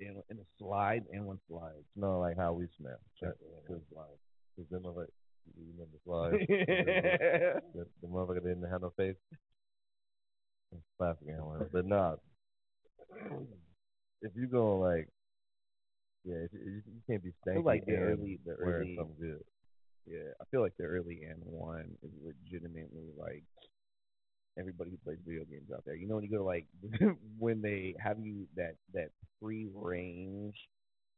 S2: in, in a slide and one slide.
S1: Smell like how we smell. Check
S2: Yeah,
S1: Cause, cause them of it, you remember slides. the, the motherfucker didn't have no face. It's Plastic and one, but nah. If you go like, yeah, if you, you you can't be
S2: I feel like the early, the early,
S1: something good.
S2: Yeah, I feel like the early and one is legitimately like everybody who plays video games out there. You know when you go to like when they have you that that free range,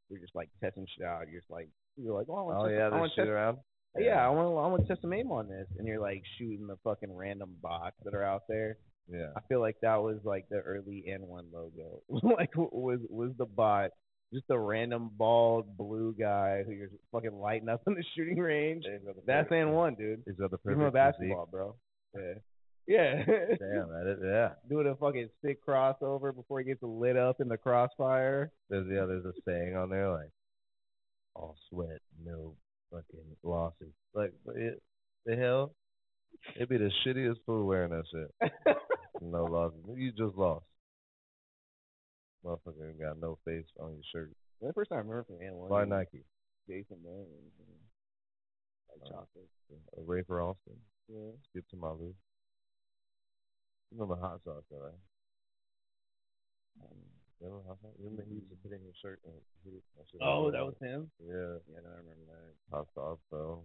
S2: you're just like testing shit out. You're just like you're like, oh, I
S1: Oh
S2: test-
S1: yeah, they shoot
S2: test
S1: around.
S2: yeah, I want to I want to test some aim on this, and you're like shooting the fucking random bots that are out there.
S1: Yeah.
S2: I feel like that was like the early AND1 logo. like was was the bot just a random bald blue guy who you're fucking lighting up in the shooting range? That's AND1, dude.
S1: He's got the
S2: Give him a
S1: perfect
S2: basketball, bro. Yeah. Yeah.
S1: Damn, that is, yeah.
S2: Doing a fucking sick crossover before he gets lit up in the crossfire.
S1: There's yeah, there's a saying on there like, all sweat, no fucking losses. Like it, the hell, it'd be the shittiest fool wearing that shit. no losses. You just lost. Motherfucker ain't got no face on your shirt.
S2: the first time I remember from AND1.
S1: Why Nike?
S2: Jason Williams. and, Like
S1: Uh,
S2: chocolate.
S1: A Ray for Austin.
S2: Yeah.
S1: Skip to my You remember hot sauce, though, right? Um, remember hot sauce? Remember he used to put in your shirt and hit it.
S2: Oh,
S1: was
S2: that was him.
S1: Yeah,
S2: Yeah, I remember that.
S1: hot sauce, bro.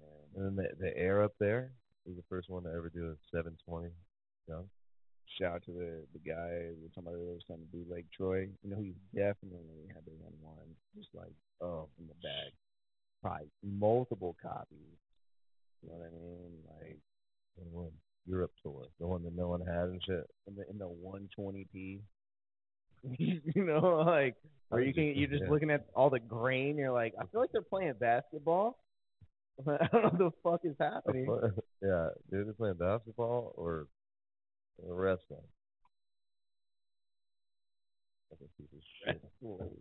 S2: Man.
S1: And then the, the air up there was the first one to ever do a 720 jump.
S2: Shout out to the the guy we were talking about earlier, son of bootleg Troy. You know, he's definitely had the one one, just like oh in the bag, probably multiple copies. You know what I mean? Like
S1: AND1 Europe tour, the one that no one had and shit.
S2: in the in the 120p. you know, like where you can you're just
S1: Yeah.
S2: looking at all the grain. You're like, I feel like they're playing basketball. I don't know what the fuck is happening.
S1: yeah, they're playing basketball or, or wrestling. Fucking piece of shit.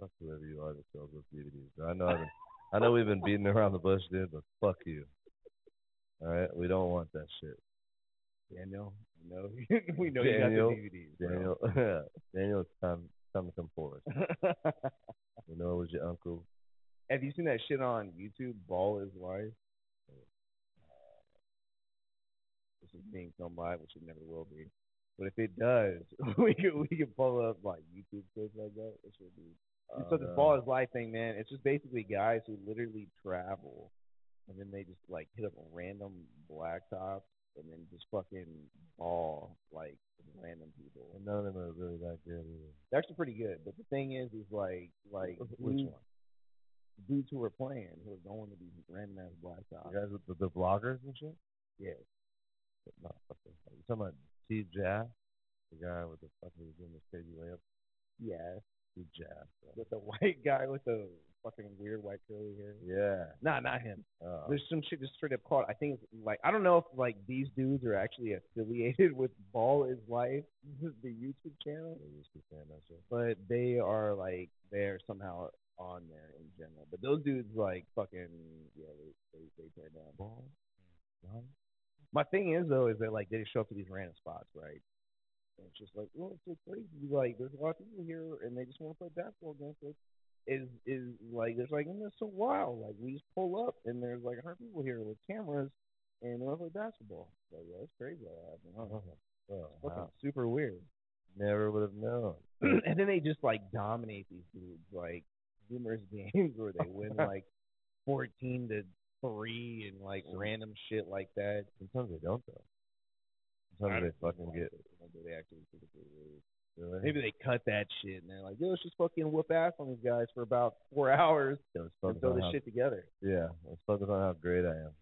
S1: Fuck whoever you are that sells those DVDs. I know I've been, I know we've been beating around the bush, dude, but fuck you. All right, we don't want that shit.
S2: Daniel, no, we know you got the DVDs. bro.
S1: Daniel, Daniel, it's time, time to come forward. We know it was your uncle.
S2: Have you seen that shit on YouTube? Ball is life. This is being filmed live, which it never will be. But if it does, we could we could pull up like YouTube clips like that. It should be. And so this ball is life thing, man. It's just basically guys who literally travel, and then they just like hit up random blacktops, and then just fucking ball like random people.
S1: And none of them are really that good either.
S2: They're actually pretty good. But the thing is, is like like
S1: Which one?
S2: dudes who are playing who are going to these random ass blacktops.
S1: The guys with the, the bloggers and shit?
S2: Yeah.
S1: No, fucking. You talking about Steve Jaff? The guy with the fucking was doing this crazy layup?
S2: Yeah.
S1: Jaff. bro.
S2: With the white guy with the fucking weird white curly hair.
S1: Yeah.
S2: Nah, not him.
S1: Oh.
S2: There's some shit just straight up called. I think it's like I don't know if like these dudes are actually affiliated with Ball is Life, the YouTube channel,
S1: They used to be saying that shit.
S2: but they are like they're somehow on there in general. But those dudes like fucking yeah, they they, they tear down.
S1: Ball?
S2: My thing is though is that like they just show up to these random spots, right? And it's just like, well, it's so crazy. Like there's a lot of people here and they just want to play basketball against us. Is is like there's like and it's so wild. Like we just pull up and there's like a hundred people here with cameras and they want to play basketball. Like yeah, it's crazy that happened. Huh?
S1: Oh,
S2: It's fucking
S1: wow.
S2: super weird.
S1: Never would have known.
S2: and then they just like dominate these dudes like numerous games where they win like fourteen to three and like random shit like that.
S1: Sometimes they don't, though. Sometimes they fucking get.
S2: They actually typically lose.
S1: Really?
S2: Maybe they cut that shit and they're like, yo, let's just fucking whoop ass on these guys for about four hours
S1: Yeah, let's
S2: and throw this
S1: how,
S2: shit together.
S1: Yeah, let's focus on how great I am.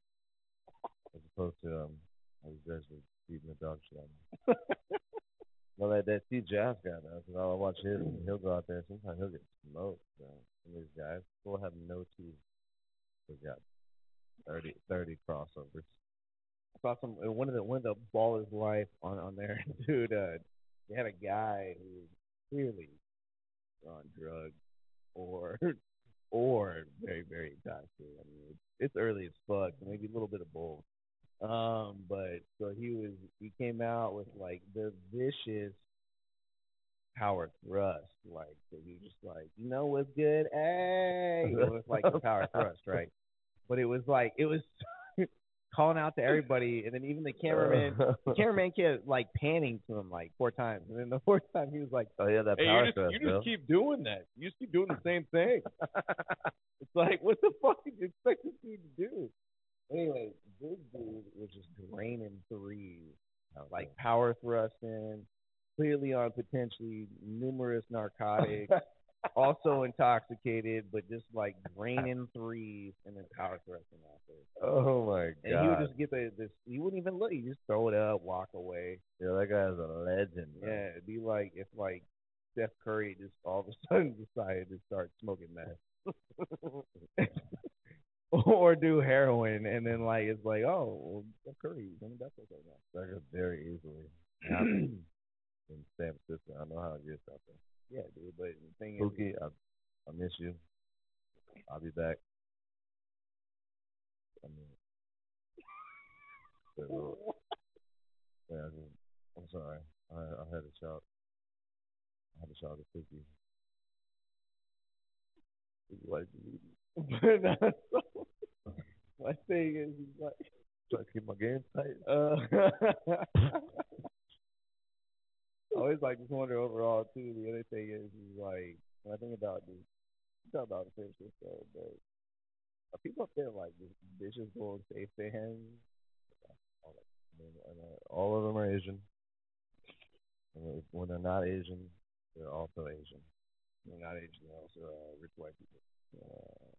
S1: As opposed to um, how these guys were beating the dog shit of me. well, that that Steve Jazz guy, though, 'cause I'll watch his and he'll go out there sometimes he'll get smoked. So. Some of these guys will have no teeth. They've got 30, 30 crossovers.
S2: I saw some uh, one of the one of the ballers life on on there, dude. Uh, they had a guy who was clearly on drugs or or very very intoxicated. I mean, it's, early as fuck, maybe a little bit of both. Um, but so he was he came out with like the vicious power thrust, like so he was just like, you know what's good, hey, it was like the power thrust, right? But it was like it was calling out to everybody, and then even the cameraman, uh-huh. the cameraman kept like panning to him like four times, and then the fourth time he was like,
S1: oh yeah, that
S2: "Hey,
S1: power
S2: you just
S1: thrust,
S2: you just keep doing that. You just keep doing the same thing." it's like, what the fuck did you expect this dude to do? Anyway, this dude was just draining threes like power thrusting, clearly on potentially numerous narcotics, also intoxicated, but just like draining threes and then power thrusting after.
S1: Oh my god!
S2: And he would just get the this. He wouldn't even look. He just throw it up, walk away.
S1: Yeah, that guy's a legend. bro.
S2: Yeah, it'd be like if like Steph Curry just all of a sudden decided to start smoking meth. or do heroin, and then like it's like, oh, well, Steph Curry, I mean, that's okay now.
S1: That could very easily in San Francisco. I know how it gets out there.
S2: Yeah, dude. But the thing is,
S1: Pookie, I, I miss you. I'll be back. I mean, uh, yeah, I just, I'm sorry. I, I had to shout. I had to shout at Pookie. Pookie, why did you leave me?
S2: but my thing is, is like,
S1: Trying to keep my game tight.
S2: uh, Always like just wonder overall too. The other thing is, is like when I think about this, talk about San Francisco, but are people up there like just vicious Golden State fans?
S1: And, all of them are Asian. And when they're not Asian, they're also Asian.
S2: They're not Asian, they're also uh, rich white people.
S1: Uh,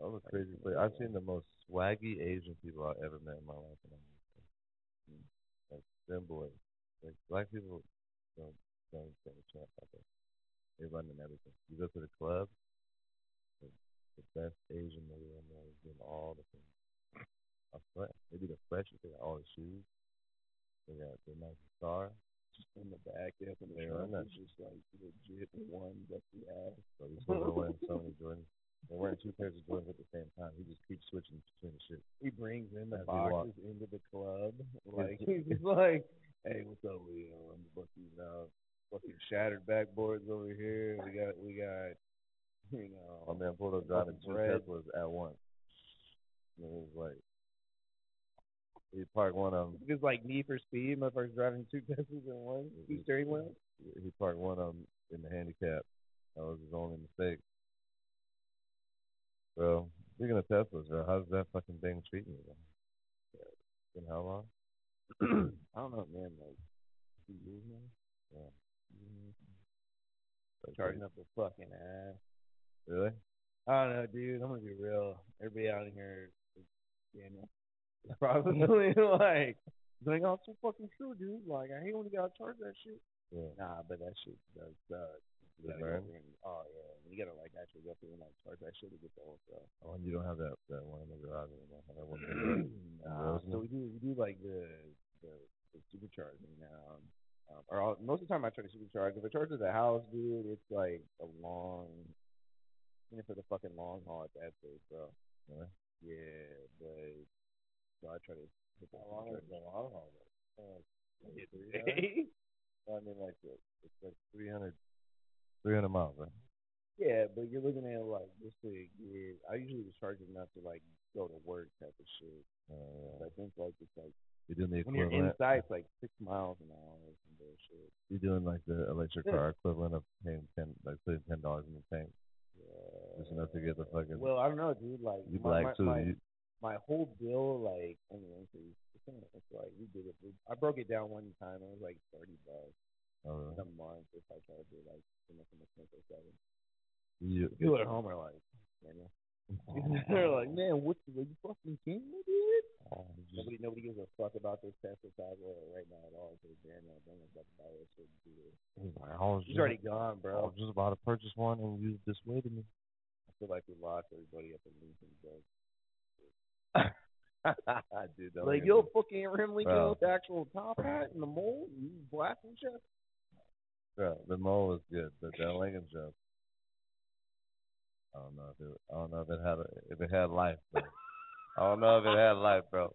S1: that was crazy place. I've seen the most swaggy Asian people I've ever met in my life. And like them boys, like black people don't don't stand a chance out there. They run in everything. You go to the club, the, the best Asian nigga in there is doing all the things. I swear, they be the freshest. They got all the shoes. They got the nice guitar.
S2: Just in the back, yeah, from the
S1: They
S2: trunk, it's just like legit one that we have.
S1: So are wearing so many Jordans. They're wearing two pairs of Jordans at the same time. He just keeps switching between the shit.
S2: He brings in the
S1: As
S2: boxes into the club. Like he's just like, hey, what's up, Leo? I'm these out. Fucking shattered backboards over here. We got, we got, you know.
S1: My man pulled up driving two. Teslas at once. And it was like he parked one of them.
S2: Just like Need for Speed, motherfuckers driving two Teslas in one, two steering wheels.
S1: He parked one of them in the handicap. That was his only mistake. Bro, speaking of Teslas, bro, how's that fucking thing treating you? Bro? In how long?
S2: I don't know, man. Like two years now.
S1: Yeah.
S2: Charging up the fucking ass.
S1: Really?
S2: I don't know, dude. I'm gonna be real. Everybody out here, is is probably like, oh, it's so fucking true, dude. Like, I hate when you gotta charge that shit.
S1: Yeah.
S2: Nah, but that shit does suck. You gotta go
S1: burn?
S2: through and, oh yeah, you gotta like actually go through and like charge that shit to get the whole stuff.
S1: Oh, and you don't have that that one in the garage anymore. That one thing.
S2: nah, so we do we do like the the, the supercharging now. Um, or I'll, most of the time I try to supercharge. If I charge at the house, dude, it's like a long, even for the fucking long haul at that place, bro.
S1: Yeah.
S2: Yeah, but so I try to hit the
S1: How long is the long haul? though?
S2: Hit
S1: three
S2: the
S1: hours?
S2: day.
S1: I mean, like uh, it's like 300, 300 miles, right?
S2: Yeah, but you're looking at like just to get. I usually just charge enough to like go to work type of shit.
S1: Uh,
S2: But I think like it's like
S1: you're doing the
S2: when you're inside, it's like six miles an hour or some bullshit.
S1: You're doing like the electric
S2: Yeah.
S1: car equivalent of paying ten, like putting ten dollars in the tank,
S2: Yeah.
S1: just enough to get the fucking.
S2: Well, I don't know, dude. Like
S1: you
S2: my,
S1: black
S2: my,
S1: too.
S2: My,
S1: you,
S2: my whole bill, like, only increased. It's, it's like we did it. We, I broke it down one time. It was like thirty bucks
S1: uh,
S2: a month if I tried to like you know from a twenty seven.
S1: you,
S2: People at home are like, Daniel. They're like, man, what? Are you fucking kidding me, dude?
S1: oh,
S2: Nobody, nobody gives a fuck about this Tesla Tesla right now at all. Because Daniel, Daniel's about to buy this shit. and do
S1: he's like, I was
S2: He's
S1: just,
S2: already gone, bro.
S1: I was just about to purchase one, and you dissuaded me.
S2: I feel like we lost everybody at the Lincoln joke.
S1: Dude,
S2: Like,
S1: even
S2: yo,
S1: do-
S2: fucking Abraham Lincoln with the actual top hat and the mold, and you blasting shit.
S1: Bro, the mole was good, but that Lincoln joke. I don't know if it. I don't know if it had a, if it had life. Bro. I don't know if it had life, bro.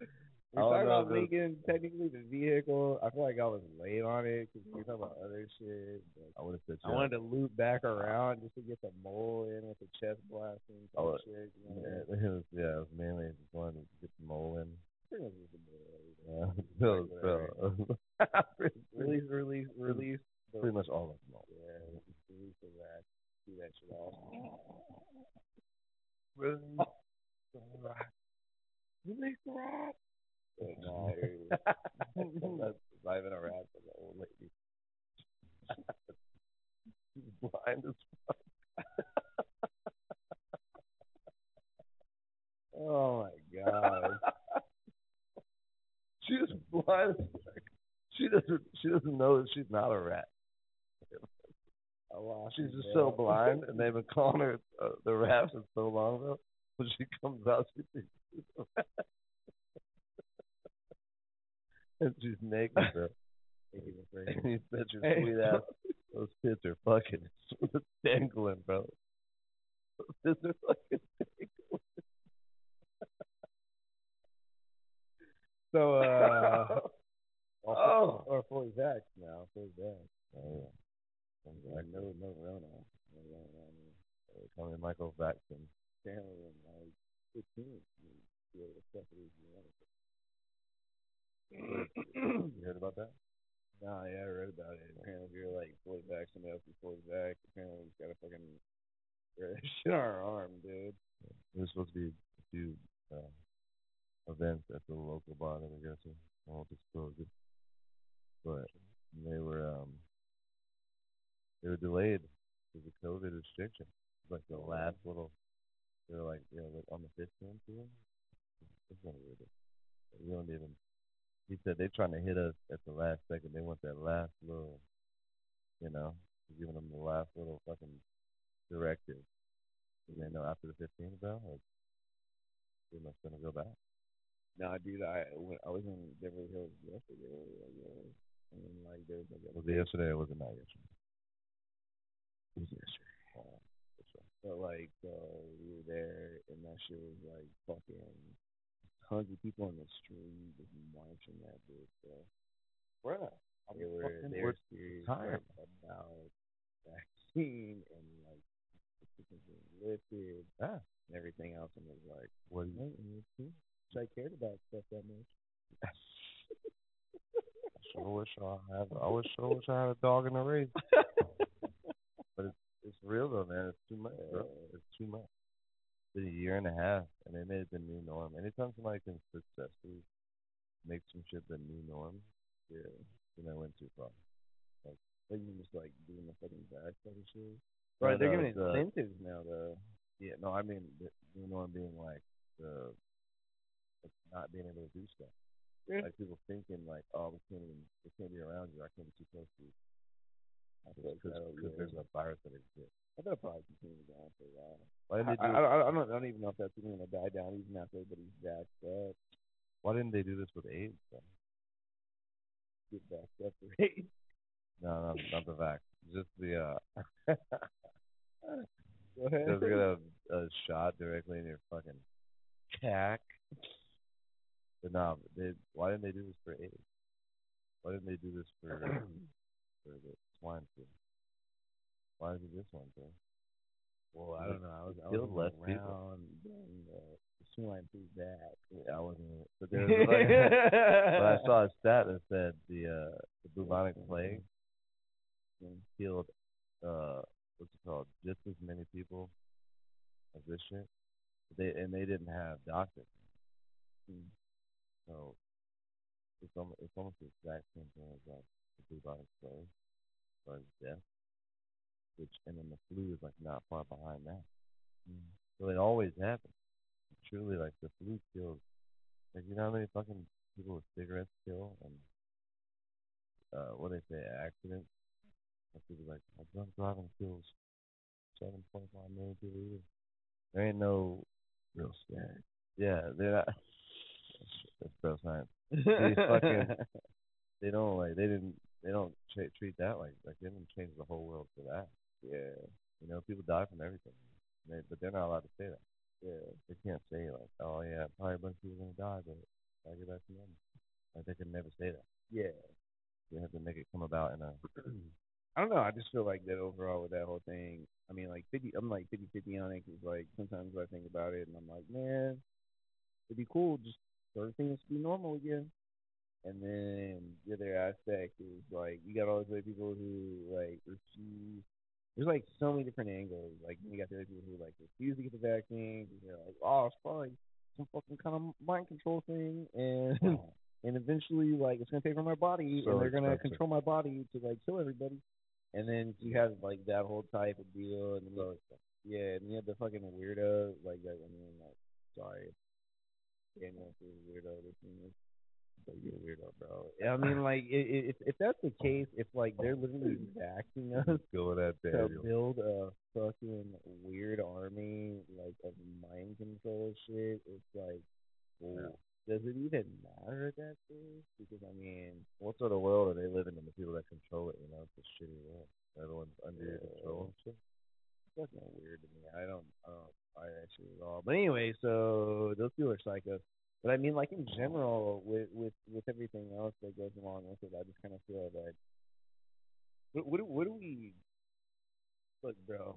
S2: We're talking
S1: know
S2: about Lincoln, technically the vehicle. I feel like I was late on it because we were talking about other shit.
S1: I would have said.
S2: I wanted to loop back around just to get the mole in with the chest blasting type
S1: Oh,
S2: shit. You know?
S1: Yeah, it was, yeah, it was mainly just wanted to get the mole in.
S2: Pretty much just a bit of everything.
S1: Yeah, Bill, Bill.
S2: Release, release, release. the-
S1: Pretty much all of them. all.
S2: Yeah, release the rat. See that shit off.
S1: Release
S2: Release the rat. at night.
S1: That's surviving a rat as an old lady. She's blind as fuck.
S2: oh my god.
S1: she is blind as fuck. She doesn't she doesn't know that she's not a rat.
S2: I lost
S1: She's just so blind, and they've been calling her uh, the rat for so long though. When she comes out, she thinks she's a rat. and she's naked, bro. And you bet your
S2: Hey.
S1: sweet ass those tits are fucking dangling, bro. Those tits are fucking dangling.
S2: So uh
S1: oh.
S2: or fully vaxxed now, fully vaxxed.
S1: Oh yeah.
S2: Like no no Rona. No Rona. I mean,
S1: They call me Michael Vaxton.
S2: apparently in like fifteen you be stuff it you
S1: heard about that?
S2: Nah, yeah, I read about it. Apparently if you're like fully vaxxed, somebody else is fully vaxxed, apparently we just gotta fucking shit on our arm, dude.
S1: There's supposed to be a few uh, events at the local bar that. I won't disclose it, but they were um they were delayed because of COVID restriction. Like the last little, they were like you know like on the 15th even. It's not weird. We don't even. He said they're trying to hit us at the last second. They want that last little, you know, giving them the last little fucking directive. 'Cause they know after the 15th, bro, like, pretty much gonna go back.
S2: Nah, dude, I I was in Beverly Hills yesterday, and like there was like
S1: Was it yesterday or was it not yesterday?
S2: It was yesterday.
S1: Oh.
S2: But like, so we were there, and that shit was like fucking tons of people in the street just marching that bitch, uh, bro.
S1: Bruh,
S2: They were they
S1: we're
S2: serious
S1: tired.
S2: about vaccine and like lifted
S1: Yeah.
S2: and everything else, and was like,
S1: What do you,
S2: wait, and it's cool. Wish I cared about stuff that much.
S1: sure wish I had. I wish sure wish I had a dog in the race. but it's it's real though, man. It's too much, bro. It's too much. It's been a year and a half, and they made it the new norm. Anytime somebody can successfully make some shit the new norm, yeah, then they went too far.
S2: Like you just like doing the fucking back type of shit.
S1: No,
S2: Right, they're
S1: no,
S2: giving
S1: uh,
S2: incentives now though.
S1: Yeah, no, I mean the new norm being like the like not being able to do stuff. Like people thinking like, oh, we can't even, we can't be around you. I can't be too close to you. Because
S2: yeah.
S1: there's a virus that exists.
S2: I thought probably continue down for a while.
S1: Why
S2: I,
S1: didn't they
S2: I,
S1: do?
S2: I, I don't I don't even know if that's even gonna die down even after everybody's backed up.
S1: why didn't they do this with AIDS? Though?
S2: Get backed up for AIDS.
S1: No, no, not the vax. Just the uh,
S2: Go ahead.
S1: just get a, a shot directly in your fucking cack. But no, they. Why didn't they do this for AIDS? Why didn't they do this for for the swine flu? Why is it this one, bro?
S2: Well, I don't know. I was I was
S1: less
S2: around when the swine flu back.
S1: Yeah, I wasn't. in. But there was like, but I saw a stat that said the uh the bubonic plague killed uh what's it called just as many people as this shit. They and they didn't have doctors. So it's almost it's almost the exact same thing as like the plague as far as death. Which and then the flu is like not far behind that. So it always happens. Truly like the flu kills like you know how many fucking people with cigarettes kill and uh what they say, accidents? Like people like "Oh, drunk driving kills seven point five million people a year. There ain't no real stat. Yeah, they're not that's bro science. These fucking they don't like they didn't they don't tra- treat that like like they didn't change the whole world for that. Yeah, you know people die from everything, they, but they're not allowed to say that. Yeah, they can't say like, oh yeah, probably a bunch of people gonna die, but I get back to normal. Like they can never say that.
S2: Yeah.
S1: They have to make it come about in a.
S2: I don't know. I just feel like that overall with that whole thing. I mean, like 50, I'm like 50 50 on it because, like, sometimes I think about it and I'm like, man, it'd be cool just everything to be normal again. And then the other aspect is, like, you got all these other people who, like, refuse. There's, like, so many different angles. Like, you got the other people who, like, refuse to get the vaccine. They're like, oh, it's probably some fucking kind of mind control thing, and and eventually like it's gonna take over my body,
S1: So
S2: and they're gonna control my body to like kill everybody. And then you have like that whole type of deal, and then yeah, and you have the fucking weirdo like that. I mean, like, sorry, Daniel is a weirdo. This thing is, but you're a weirdo, bro. I mean, like, if if that's the case, if like they're literally vaxing us
S1: Go that,
S2: to
S1: Daniel.
S2: build a fucking weird army like of mind control shit, it's like, well, does it even matter at that stage? Because I mean,
S1: What sort of world are they living in? The people that control it, you know, it's a shitty world. Everyone's under your control and shit.
S2: that's not weird to me. I don't, I don't that shit at all. But anyway, so those people are psychos. But I mean, like in general, with with with everything else that goes along with it, I just kind of feel that. What what do- what do we? Look, bro.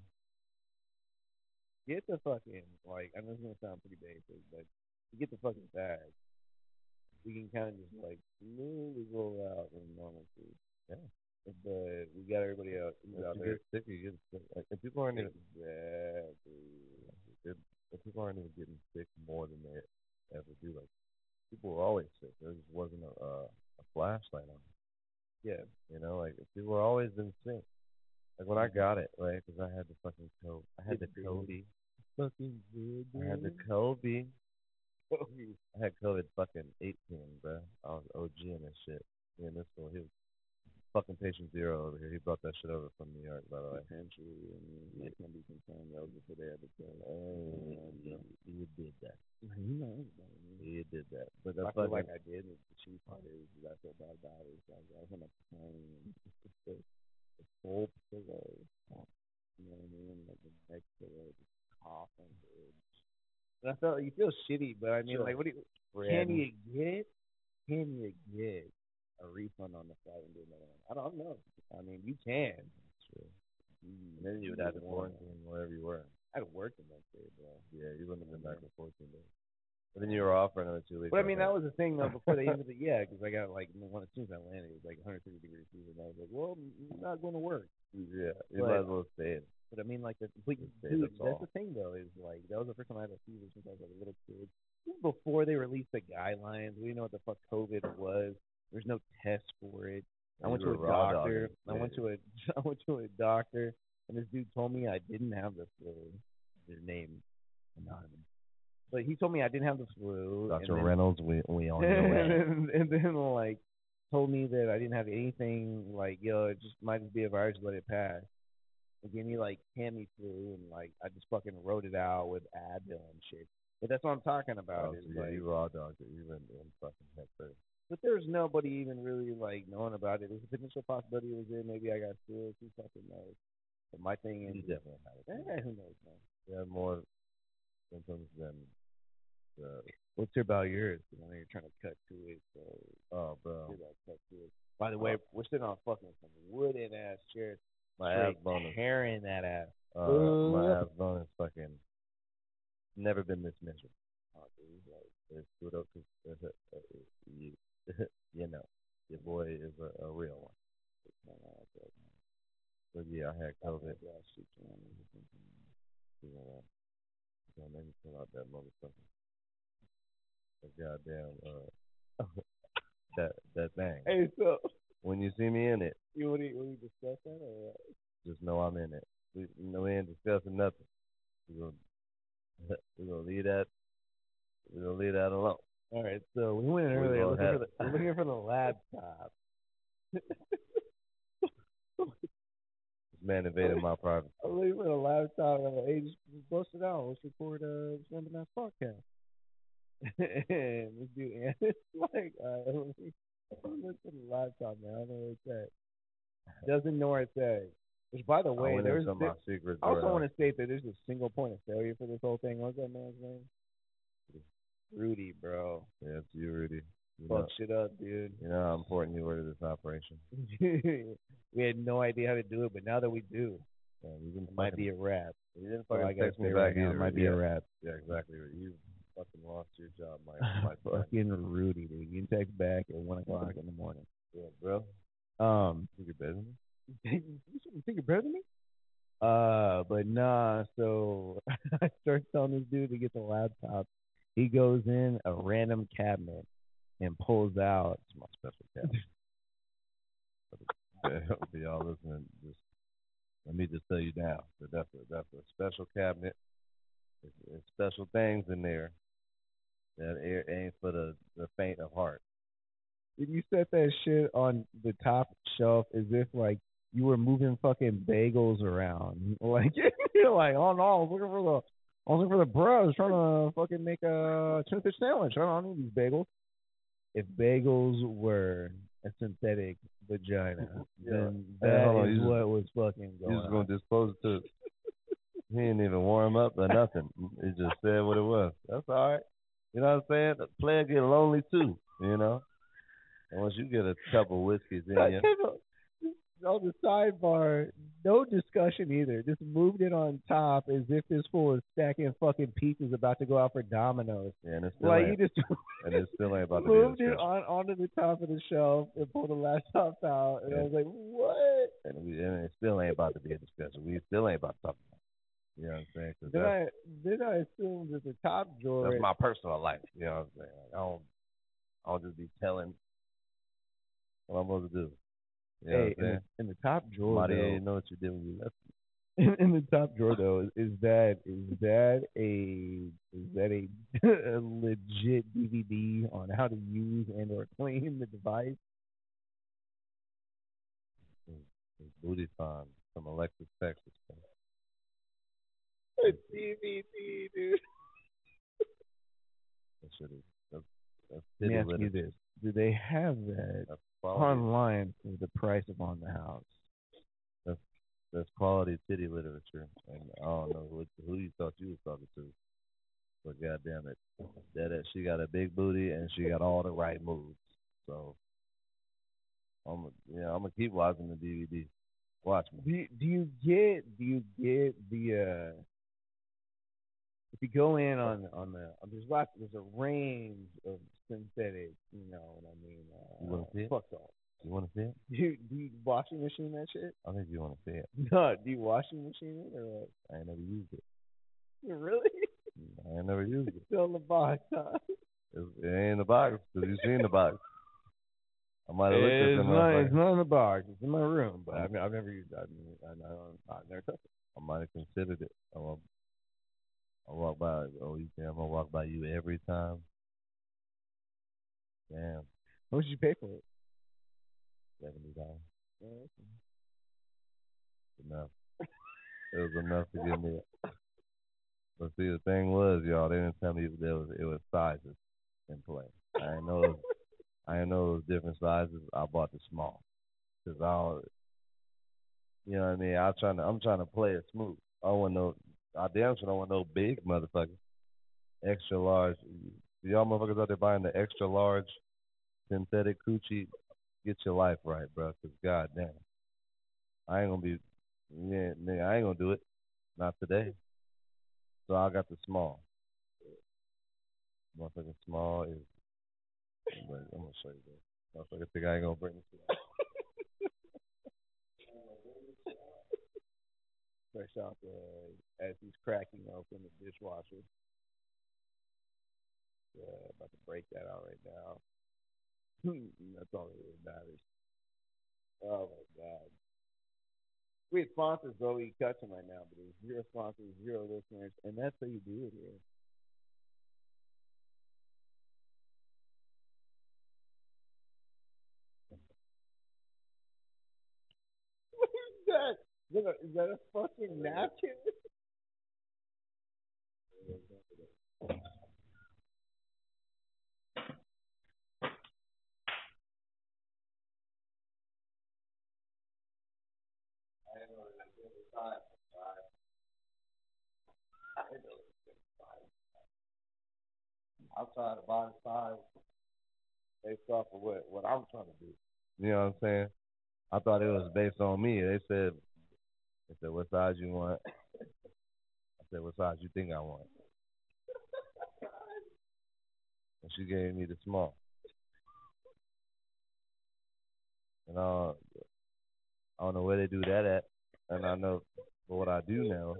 S2: Get the fucking like. I know it's gonna sound pretty basic, but get the fucking bag. We can kind of just like slowly roll out in normalcy.
S1: Yeah.
S2: But we got everybody out.
S1: If
S2: out there.
S1: sick, you get sick. Like, if people aren't even,
S2: Exactly.
S1: People aren't even getting sick more than they ever do, like people were always sick. There just wasn't a uh, a flashlight on.
S2: Yeah.
S1: You know, like people were always been sick. Like when I got it, right? Because I had the fucking COVID. I had the COVID.
S2: Fucking good.
S1: I had the COVID. I had COVID fucking 18, bro. I was OG in this shit. Me and this one, he was fucking patient zero over here. He brought that shit over from New York, by the way.
S2: Potentially, I mean, it can be confirmed that was before they had the pill.
S1: Oh, you, you did that.
S2: You know,
S1: You did that. But
S2: I feel like I did. The chief part is I feel bad about it. Like I was on a plane, the, the full pillow. You know what I mean? Like the neck pillow, just coughing. Dude. And I felt you feel shitty, but I mean,
S1: Sure.
S2: like, what do you? Can you get? Can you get a refund on the flight and do another one? I don't know. I mean, you can.
S1: True.
S2: Mm,
S1: And then you would have to quarantine wherever you were.
S2: I worked the next day, bro.
S1: Yeah, you wouldn't have been back for 14 days. But then you were off for another two weeks.
S2: But I mean, that was the thing though. Before they ended it, yeah, because I got like when as soon as I landed, it was like 130 degrees fever, and I was like, well, I'm not going to work.
S1: Yeah, you
S2: but-
S1: might as well stay.
S2: But I mean, like, the,
S1: say
S2: dude,
S1: that's
S2: that's,
S1: all.
S2: the thing though. Is like that was the first time I had a fever since I was like a little kid. Before they released the guidelines. We didn't know what the fuck COVID was. There's no test for it. I went to a doctor. I went to a I went to a doctor, and this dude told me I didn't have the flu. His name anonymous, but he told me I didn't have the flu.
S1: Dr. Reynolds, we we on your
S2: and, then, and then like told me that I didn't have anything like yo, it just might just be a virus, let it pass. And gave me like Tamiflu and like I just fucking wrote it out with Advil and shit. But that's what I'm talking about.
S1: Oh,
S2: is
S1: so yeah,
S2: like,
S1: you raw dogged it. You went in fucking head first.
S2: But there's nobody even really like knowing about it. There's a potential possibility it was there. Maybe I got sick. Who fucking knows? But my thing is,
S1: You definitely had it.
S2: eh, who knows, man.
S1: You had more symptoms than the.
S2: Let's hear about yours. I know you're trying to cut to it, so
S1: Oh, bro.
S2: cut to it. By the way, we're sitting on fucking some wooden ass chairs.
S1: My ass bone is.
S2: tearing that ass.
S1: Uh, my ass bone is fucking. Never been this miserable.
S2: Oh, dude, like,
S1: It's good up 'cause it's a- uh, you, you know, your boy is a, a real one.
S2: it's kinda like that, man.
S1: But yeah, I had COVID.
S2: Shit, man,
S1: You know, don't me pull out that motherfucker. That goddamn uh, that that thing.
S2: Hey, so
S1: When you see me in it,
S2: you want to, want to discuss that or what?
S1: just know I'm in it. We, no, we ain't discussing nothing. We gonna we gonna leave that. we're gonna leave that alone.
S2: All right, so we went earlier looking for, the, looking for the laptop.
S1: This man invaded my privacy.
S2: I'm looking for the laptop. I'm like, hey, just, just bust it out. Let's record a Random Ass podcast. and this dude, and it's like, uh, let me look for the laptop, man. I don't know where it's at. Doesn't know where it's at. Which, by the
S1: I
S2: way, there's
S1: secret
S2: I also want to state that there's a single point of failure for this whole thing. What's that man's name? Rudy, bro.
S1: Yeah, it's you, Rudy. You
S2: Fuck
S1: know,
S2: shit up, dude.
S1: you know how important you were to this operation.
S2: we had no idea how to do it, but now that we do,
S1: Yeah, you didn't
S2: it might be a wrap.
S1: You didn't
S2: So I
S1: text me back
S2: right now,
S1: either.
S2: it might be a wrap.
S1: Yeah, exactly. You fucking lost your job, my my.
S2: Fucking Rudy, dude. You can text back at one o'clock in the morning.
S1: Yeah, bro.
S2: Um,
S1: You get better than me?
S2: you think you're better than me? Uh, but nah. So I start telling this dude to get the laptop, He goes in a random cabinet and pulls out.
S1: It's my special cabinet. For the- for y'all listening, just let me just tell you now that that's a that's a special cabinet. There's, there's special things in there that air ain't for the the faint of heart.
S2: If you set that shit on the top shelf as if like you were moving fucking bagels around, like you're like, oh no, I was looking for the, I was looking for the was trying to fucking make a tuna fish sandwich. I don't need these bagels. If bagels were a synthetic vagina,
S1: Yeah.
S2: then
S1: Hey,
S2: that
S1: hold
S2: is what was fucking going
S1: just gonna dispose it to. He didn't even warm up or nothing. He just said what it was. That's all right. You know what I'm saying? The player get lonely too. You know. And once you get a couple whiskeys in you,
S2: on the sidebar, no discussion either. Just moved it on top as if this fool was stacking fucking pizzas about to go out for Domino's.
S1: yeah, and it still
S2: Like you just
S1: and it still ain't about to be
S2: moved it on onto the top of the shelf and pulled the laptop out, and I was like, "What?"
S1: and, we, and it still ain't about to be a discussion. We still ain't about to talk about. It. You know what I'm saying? 'Cause
S2: Then I then I assumed that the top drawer.
S1: that's my personal life. You know what I'm saying? Like, I don't, I don't just be telling what I'm supposed to do. You know
S2: hey, in the, in the top drawer,
S1: Somebody
S2: though,
S1: ain't know what you did when you left.
S2: in, in the top drawer though is, is that is that a is that a, a legit DVD on how to use and or clean the device?
S1: Booty Time from Alexis, Texas.
S2: A DVD, dude.
S1: That that's, that's
S2: Let me ask you this: Do they have that. Online for the price of on the house?
S1: That's quality city literature, and I don't know who, who you thought you was talking to, but goddamn it, that that she got a big booty and she got all the right moves. So I'm yeah, I'm gonna keep watching the DVD. Watch me.
S2: Do you, do you get do you get the uh if you go in on on the there's lots there's a range of synthetic, you know what I mean? Uh,
S1: You wanna see it?
S2: Fuck off.
S1: You want to see it?
S2: Do you, do you washing machine that shit?
S1: I think you want to see it.
S2: No, do you washing machine it or what?
S1: I ain't never used it.
S2: Really?
S1: I ain't never used it.
S2: Still in the box, huh?
S1: It's, it ain't in the box because you seen the box. I might have looked at
S2: It's
S1: them.
S2: not, it's not in the box. It's in my room, but. I've, I've never used it. I've, I've, I've never touched it.
S1: I might have considered it. I walk, I walk by. Oh, you think I'm gonna walk by you every time? Damn,
S2: How much did you pay for it?
S1: seventy dollars. Enough. it was enough to give me it. But see, the thing was, y'all, they didn't tell me there was it was sizes in play. I didn't know. It was, I didn't know it was different sizes. I bought the small because I, don't- you know what I mean. I'm trying to, I'm trying to play it smooth. I want no, I damn sure don't want no big motherfucker. Extra large. Y'all motherfuckers out there buying the extra large synthetic coochie, get your life right, bro. Cause goddamn, I ain't gonna be, yeah, nigga, I ain't gonna do it. Not today. So I got the small. Motherfucking small is. I'm gonna show you this. Motherfucker think I ain't gonna bring you.
S2: Fresh out the as he's cracking open the dishwasher. Yeah, about to break that out right now. That's all that really matters. Oh my god. We had sponsors, bro. We cut them right now, but there's zero sponsors, zero listeners, and that's how you do it here. What is that? A, is that a fucking napkin?
S1: outside of body size based off of what what I'm trying to do. You know what I'm saying? I thought it was based on me. They said they said what size you want. I said what size you think I want. And she gave me the small. And uh, I don't know where they do that at. And I know but what I do know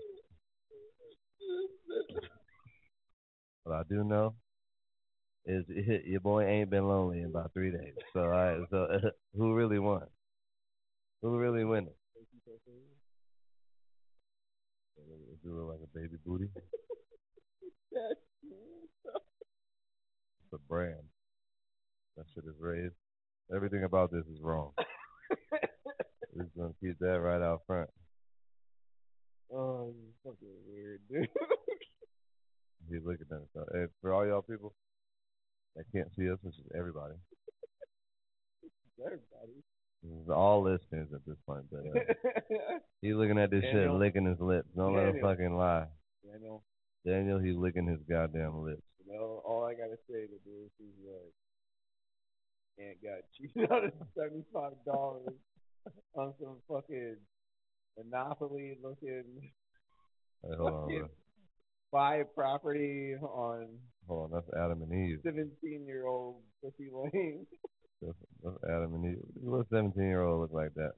S1: what I do know is your boy ain't been lonely in about three days. So all right, so who really won? Who really winning? Do it like a baby booty. it's a brand. That shit is raised. Everything about this is wrong. We're just gonna keep that right out front.
S2: Oh, you fucking weird, dude.
S1: He's looking at us. Hey, for all y'all people that can't see us, which is everybody.
S2: everybody.
S1: This is all listeners at this point, but uh, he's looking at this
S2: Daniel.
S1: shit, licking his lips. Don't let him fucking lie.
S2: Daniel,
S1: Daniel, he's licking his goddamn lips.
S2: you know, all I gotta say to this is like, Aunt got cheated out of seventy five dollars on some fucking monopoly looking
S1: Hey, hold on,
S2: fucking buy property on
S1: Hold on, that's Adam and Eve.
S2: seventeen year old pussy lane.
S1: That's, that's Adam and Eve. What seventeen year old look like that?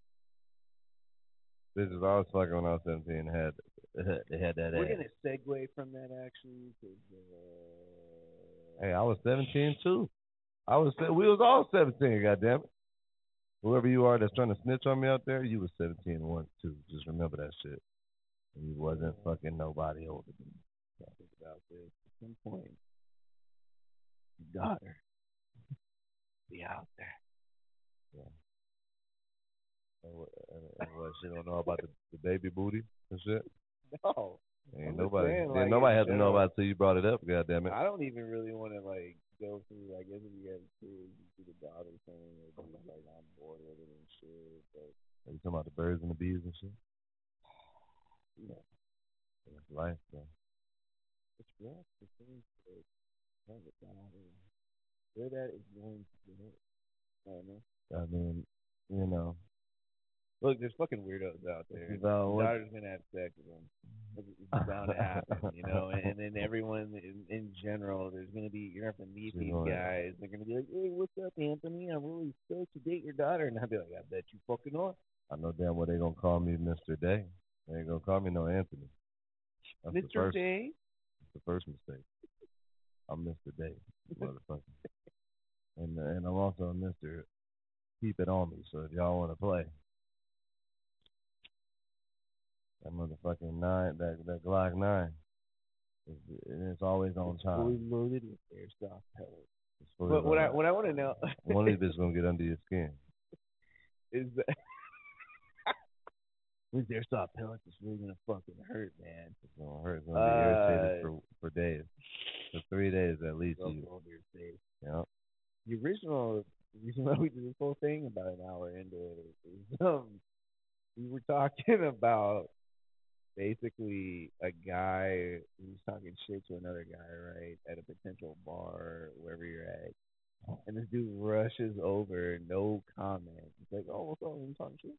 S1: This is I was fucking when I was seventeen. Had they had that
S2: We're
S1: ass.
S2: gonna segue from that actually uh,
S1: Hey, I was seventeen too. I was we was all seventeen. Goddamn it. Whoever you are that's trying to snitch on me out there, you was seventeen once too. Just remember that shit. You wasn't fucking nobody older than me.
S2: think about this at some point. Daughter be out there.
S1: And what, and, and what she don't know about the, the baby booty and shit.
S2: No,
S1: Ain't
S2: I'm
S1: nobody.
S2: saying,
S1: ain't
S2: like,
S1: nobody
S2: in
S1: had to know about it till you brought it up. Goddamn it.
S2: I don't even really want to like go through. I guess if you guys kids, you do the daughter thing, or be like on board with it and shit. But
S1: Are you talking about the birds and the bees and shit?
S2: yeah,
S1: That's life, bro.
S2: it's rough to think that have a. Where that is going to go. I don't know.
S1: I mean, you know,
S2: Look, there's fucking weirdos out there.
S1: It's
S2: Your daughter's gonna have sex with them. It's it's bound to happen, you know. And, and then everyone in, in general, there's gonna be you're gonna have to meet
S1: She's
S2: these
S1: going-
S2: guys. They're gonna be like, "Hey, what's up, Anthony? I'm really stoked to date your daughter." And I'll be like, "I bet you fucking are,
S1: I know damn well they gonna call me Mr. Day. They ain't gonna call me no Anthony.
S2: Mr. Day."
S1: that's the first mistake. I'm Mr. Day, motherfucker. and and I'm also Mr. Keep it on me. So if y'all want to play, that motherfucking nine, that that Glock nine, it's, it's always on time.
S2: Fully loaded with airsoft pellets. But what I what I want to know
S1: one of these bitches gonna get under your skin.
S2: is that these airsoft pellets is really gonna fucking hurt, man.
S1: It's gonna hurt. It's gonna be irritated
S2: Uh,
S1: for for days, for three days at least. You,
S2: over your face.
S1: yeah.
S2: the original reason why we did this whole thing about an hour into it is um we were talking about basically a guy who's talking shit to another guy, right, at a potential bar, wherever you're at. And this dude rushes over, no comment. He's like, Oh, what's up? You talking shit?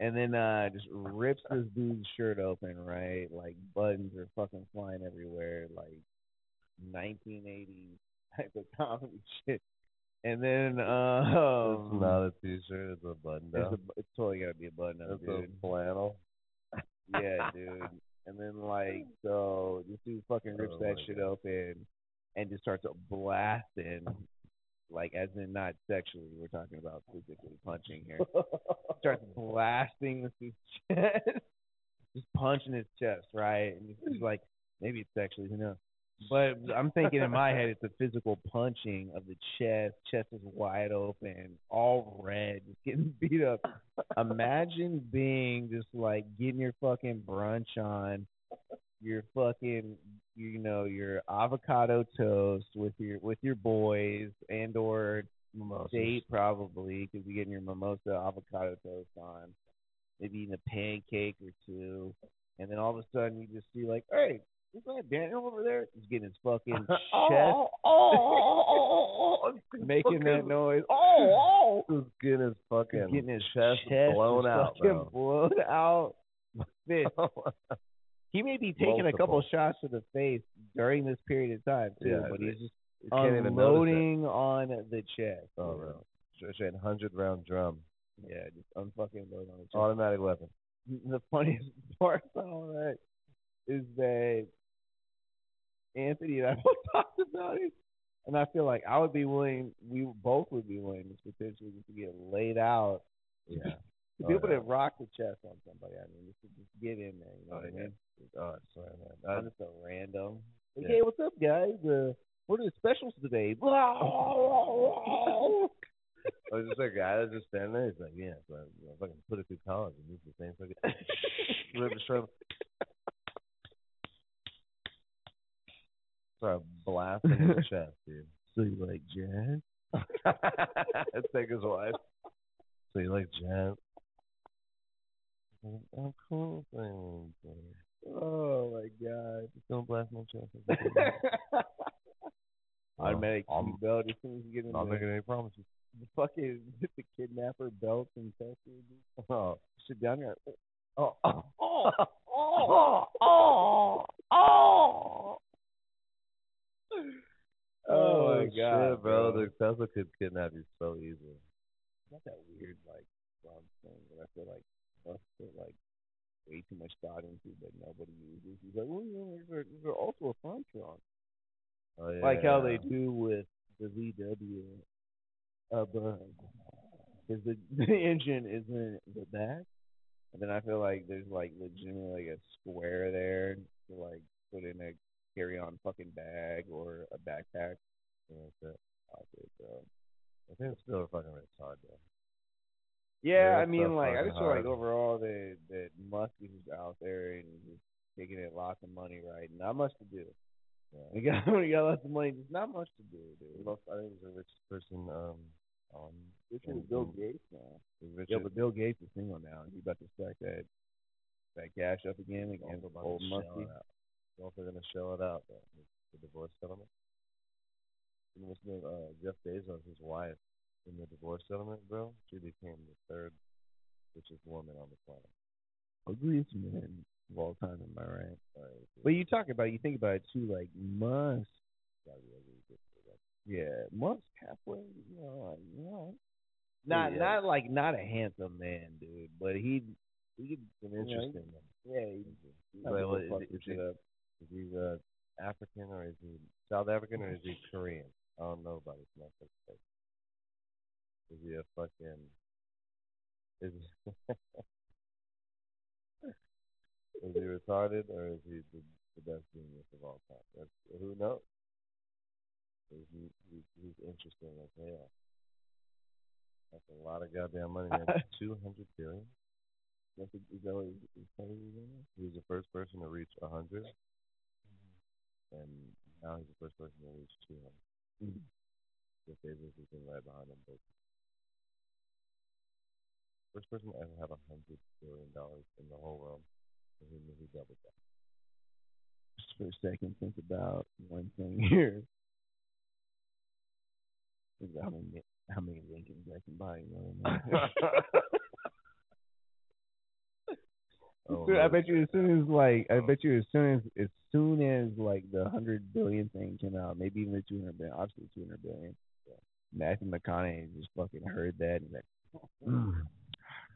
S2: And then uh just rips this dude's shirt open, right? Like buttons are fucking flying everywhere, like nineteen eighties type of comedy shit. And then uh um
S1: it's not a t-shirt. It's a button
S2: it's,
S1: down.
S2: a, it's totally gotta be a button up,
S1: It's
S2: dude.
S1: a flannel.
S2: Yeah, dude. And then like so this dude fucking rips
S1: Oh
S2: that shit
S1: God.
S2: open and just starts blasting like as in not sexually, we're talking about physically punching here. starts blasting with his chest. just punching his chest, right? And it's like maybe it's sexually, who knows. But I'm thinking in my head it's a physical punching of the chest. Chest is wide open, all red, just getting beat up. Imagine being just like getting your fucking brunch on, your fucking you know your avocado toast with your with your boys and or
S1: Mimosas.
S2: date probably because you're getting your mimosa avocado toast on, maybe eating a pancake or two, and then all of a sudden you just see like, hey, is that Daniel over there? He's getting his fucking chest,
S1: oh, oh, oh, oh,
S2: making that
S1: fucking-
S2: noise. Oh, oh.
S1: His skin is
S2: He's
S1: fucking
S2: getting his
S1: chest,
S2: chest
S1: blown out,
S2: blown out. Fist. He may be taking a couple
S1: Multiple.
S2: shots to the face during this period of time too,
S1: Yeah,
S2: but he's just
S1: You can't even notice
S2: unloading on the chest.
S1: Oh,
S2: you know?
S1: Straight hundred round drum,
S2: Yeah, just unfucking load on the chest.
S1: automatic weapon.
S2: the funniest part about all that is that Anthony and I both talked about it. And I feel like I would be willing. We both would be willing to potentially just to get laid out.
S1: Yeah.
S2: To
S1: Oh,
S2: be able
S1: yeah.
S2: to rock the chest on somebody. I mean, just just get in there. You know
S1: Oh,
S2: what I mean?
S1: Oh, I swear, man.
S2: I'm just a random. Like,
S1: Yeah.
S2: Hey, what's up, guys? Uh, what are the specials today?
S1: I was just a guy that's just standing there. He's like, yeah, so you know, fucking put it through college and use the same fucking river shrimp. Start blasting in the chest, dude.
S2: so you like jazz?
S1: Let's take his wife. So you like jazz? I'm cool. Things.
S2: Oh my god.
S1: Just don't blast my chest.
S2: Automatic belt as soon as you get in
S1: Not making any promises.
S2: The fucking the kidnapper belts and Texas.
S1: Oh,
S2: Sit down here.
S1: oh, oh,
S2: Oh, oh, oh, oh. Oh my oh, god,
S1: shit, bro. The Tesla could kidnap you so easily.
S2: not that weird like wrong thing that I feel like must put like way too much thought into but nobody uses. He's like, well, you know, there's, a- there's also a trunk.
S1: Oh, yeah.
S2: like how they do with the VW. Uh, because the, the engine is in the back, and then I feel like there's like legitimately like a square there to like put in a carry-on fucking bag or a backpack.
S1: Yeah, that's it.
S2: Bro.
S1: I think it's still a fucking retard, though.
S2: Yeah, I mean, like I just feel like overall that that Musk is just out there and just taking it lots of money, right? Not much to do.
S1: Yeah.
S2: He got he got lots of money, just not much to do, dude.
S1: Most, I think he's the richest person um, on.
S2: Richard
S1: in-
S2: Bill Gates now.
S1: the
S2: Yeah, but Bill Gates is single now, and he about to stack that that cash up again against
S1: also about
S2: old Muskie.
S1: He's also going to shell it out, though, the divorce settlement. And what's the? Uh, Jeff Bezos, his wife, in the divorce settlement, bro, she became the third richest woman on the planet.
S2: Ugliest man of all time, am I right?
S1: Right?
S2: But you talk about, you think about it too, like Musk.
S1: gotta be ugly to get to that.
S2: Yeah, Musk halfway, you know, like, you know, not
S1: Yeah.
S2: not like not a handsome man, dude, but he he
S1: an
S2: you know,
S1: interesting
S2: yeah, he, he
S1: Wait,
S2: might
S1: is, is, he, is he uh, African or is he South African or is he Korean? I don't know about his face. Is he a fucking? Is he, is he retarded or is he the, the best genius of all time? That's, who knows? Is he, he, he's interesting as hell. That's a lot of goddamn money. Two hundred billion.
S2: That's a, is that what his pay?
S1: He was the first person to reach a hundred, and now he's the first person to reach two hundred.
S2: Mhm.
S1: Jeff Bezos has been right behind him, but first person to ever have a hundred billion dollars in the whole world, and he he doubled that.
S2: Just for a second, think about one thing here. Think about how many how many Lincolns I can buy. You know I?
S1: Oh,
S2: I bet you as soon as like I bet you as soon as as soon as like the hundred billion thing came out, maybe even the two hundred billion, obviously two hundred billion. Matthew McConaughey just fucking heard that and like mm,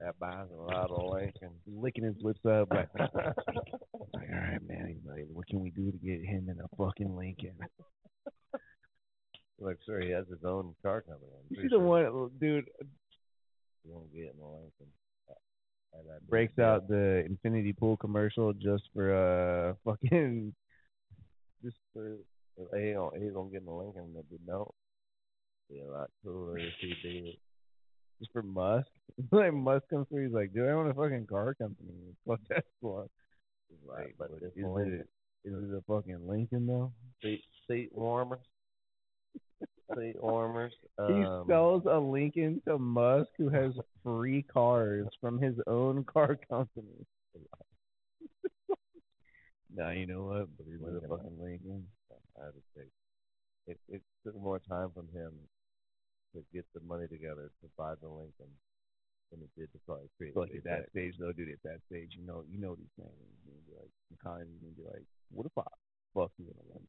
S1: that buys a lot of Lincoln.
S2: licking his lips up like, like all right man, he's like, what can we do to get him in a fucking Lincoln?
S1: like, sure, he has his own car company. I'm
S2: see the
S1: sure
S2: one dude
S1: he won't get in a Lincoln. And that
S2: breaks out the infinity pool commercial just for uh fucking
S1: just for he don't he don't get in the Lincoln if he don't. Be a lot cooler if he did.
S2: For Musk. like Musk comes through, he's like, dude, I want a fucking car company. Fuck.
S1: He's like, but
S2: is it is it a fucking Lincoln though?
S1: seat seat warmers, seat warmers.
S2: He
S1: Um,
S2: sells a Lincoln to Musk, who has free cars from his own car company. now you know what? But he's a fucking Lincoln.
S1: I would say. It it took more time from him to get the money together to buy the Lincoln than it did to probably create. The
S2: at that stage, though, dude, at that stage, you know, you know these things. Gonna be like, McConaughey's gonna be like, what if I fuck you in a Lincoln?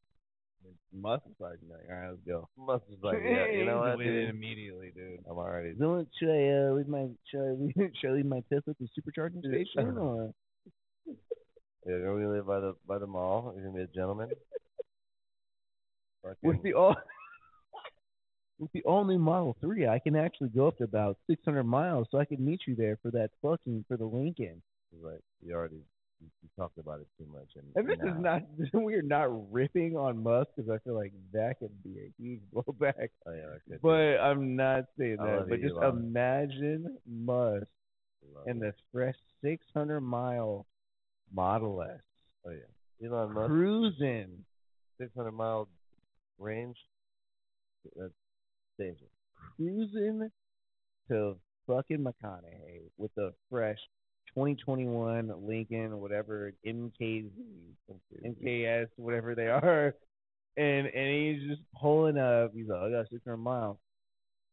S2: Musk is probably gonna be like, all right, let's go.
S1: Must was like, yeah, you know what, dude?
S2: immediately, dude.
S1: I'm already.
S2: So should I uh, leave my should I leave, should I leave my Tesla at the supercharging station or
S1: Yeah, you're gonna live by the by the mall. You're gonna be a gentleman.
S2: with the all with the all new Model Three, I can actually go up to about 600 miles, so I can meet you there for that fucking for the Lincoln.
S1: Like, you already you, you talked about it too much. And,
S2: And this is not we're not ripping on Musk because I feel like that could be a huge blowback.
S1: Oh yeah.
S2: But I'm not saying that. But just
S1: Elon.
S2: imagine Musk and the fresh 600 mile Model S
S1: oh yeah, Elon Musk,
S2: cruising.
S1: 600 mile range. That's dangerous.
S2: cruising to fucking McConaughey with a fresh 2021 Lincoln whatever MKZ, MKS, whatever they are, and and he's just pulling up. He's like, I got 600 miles,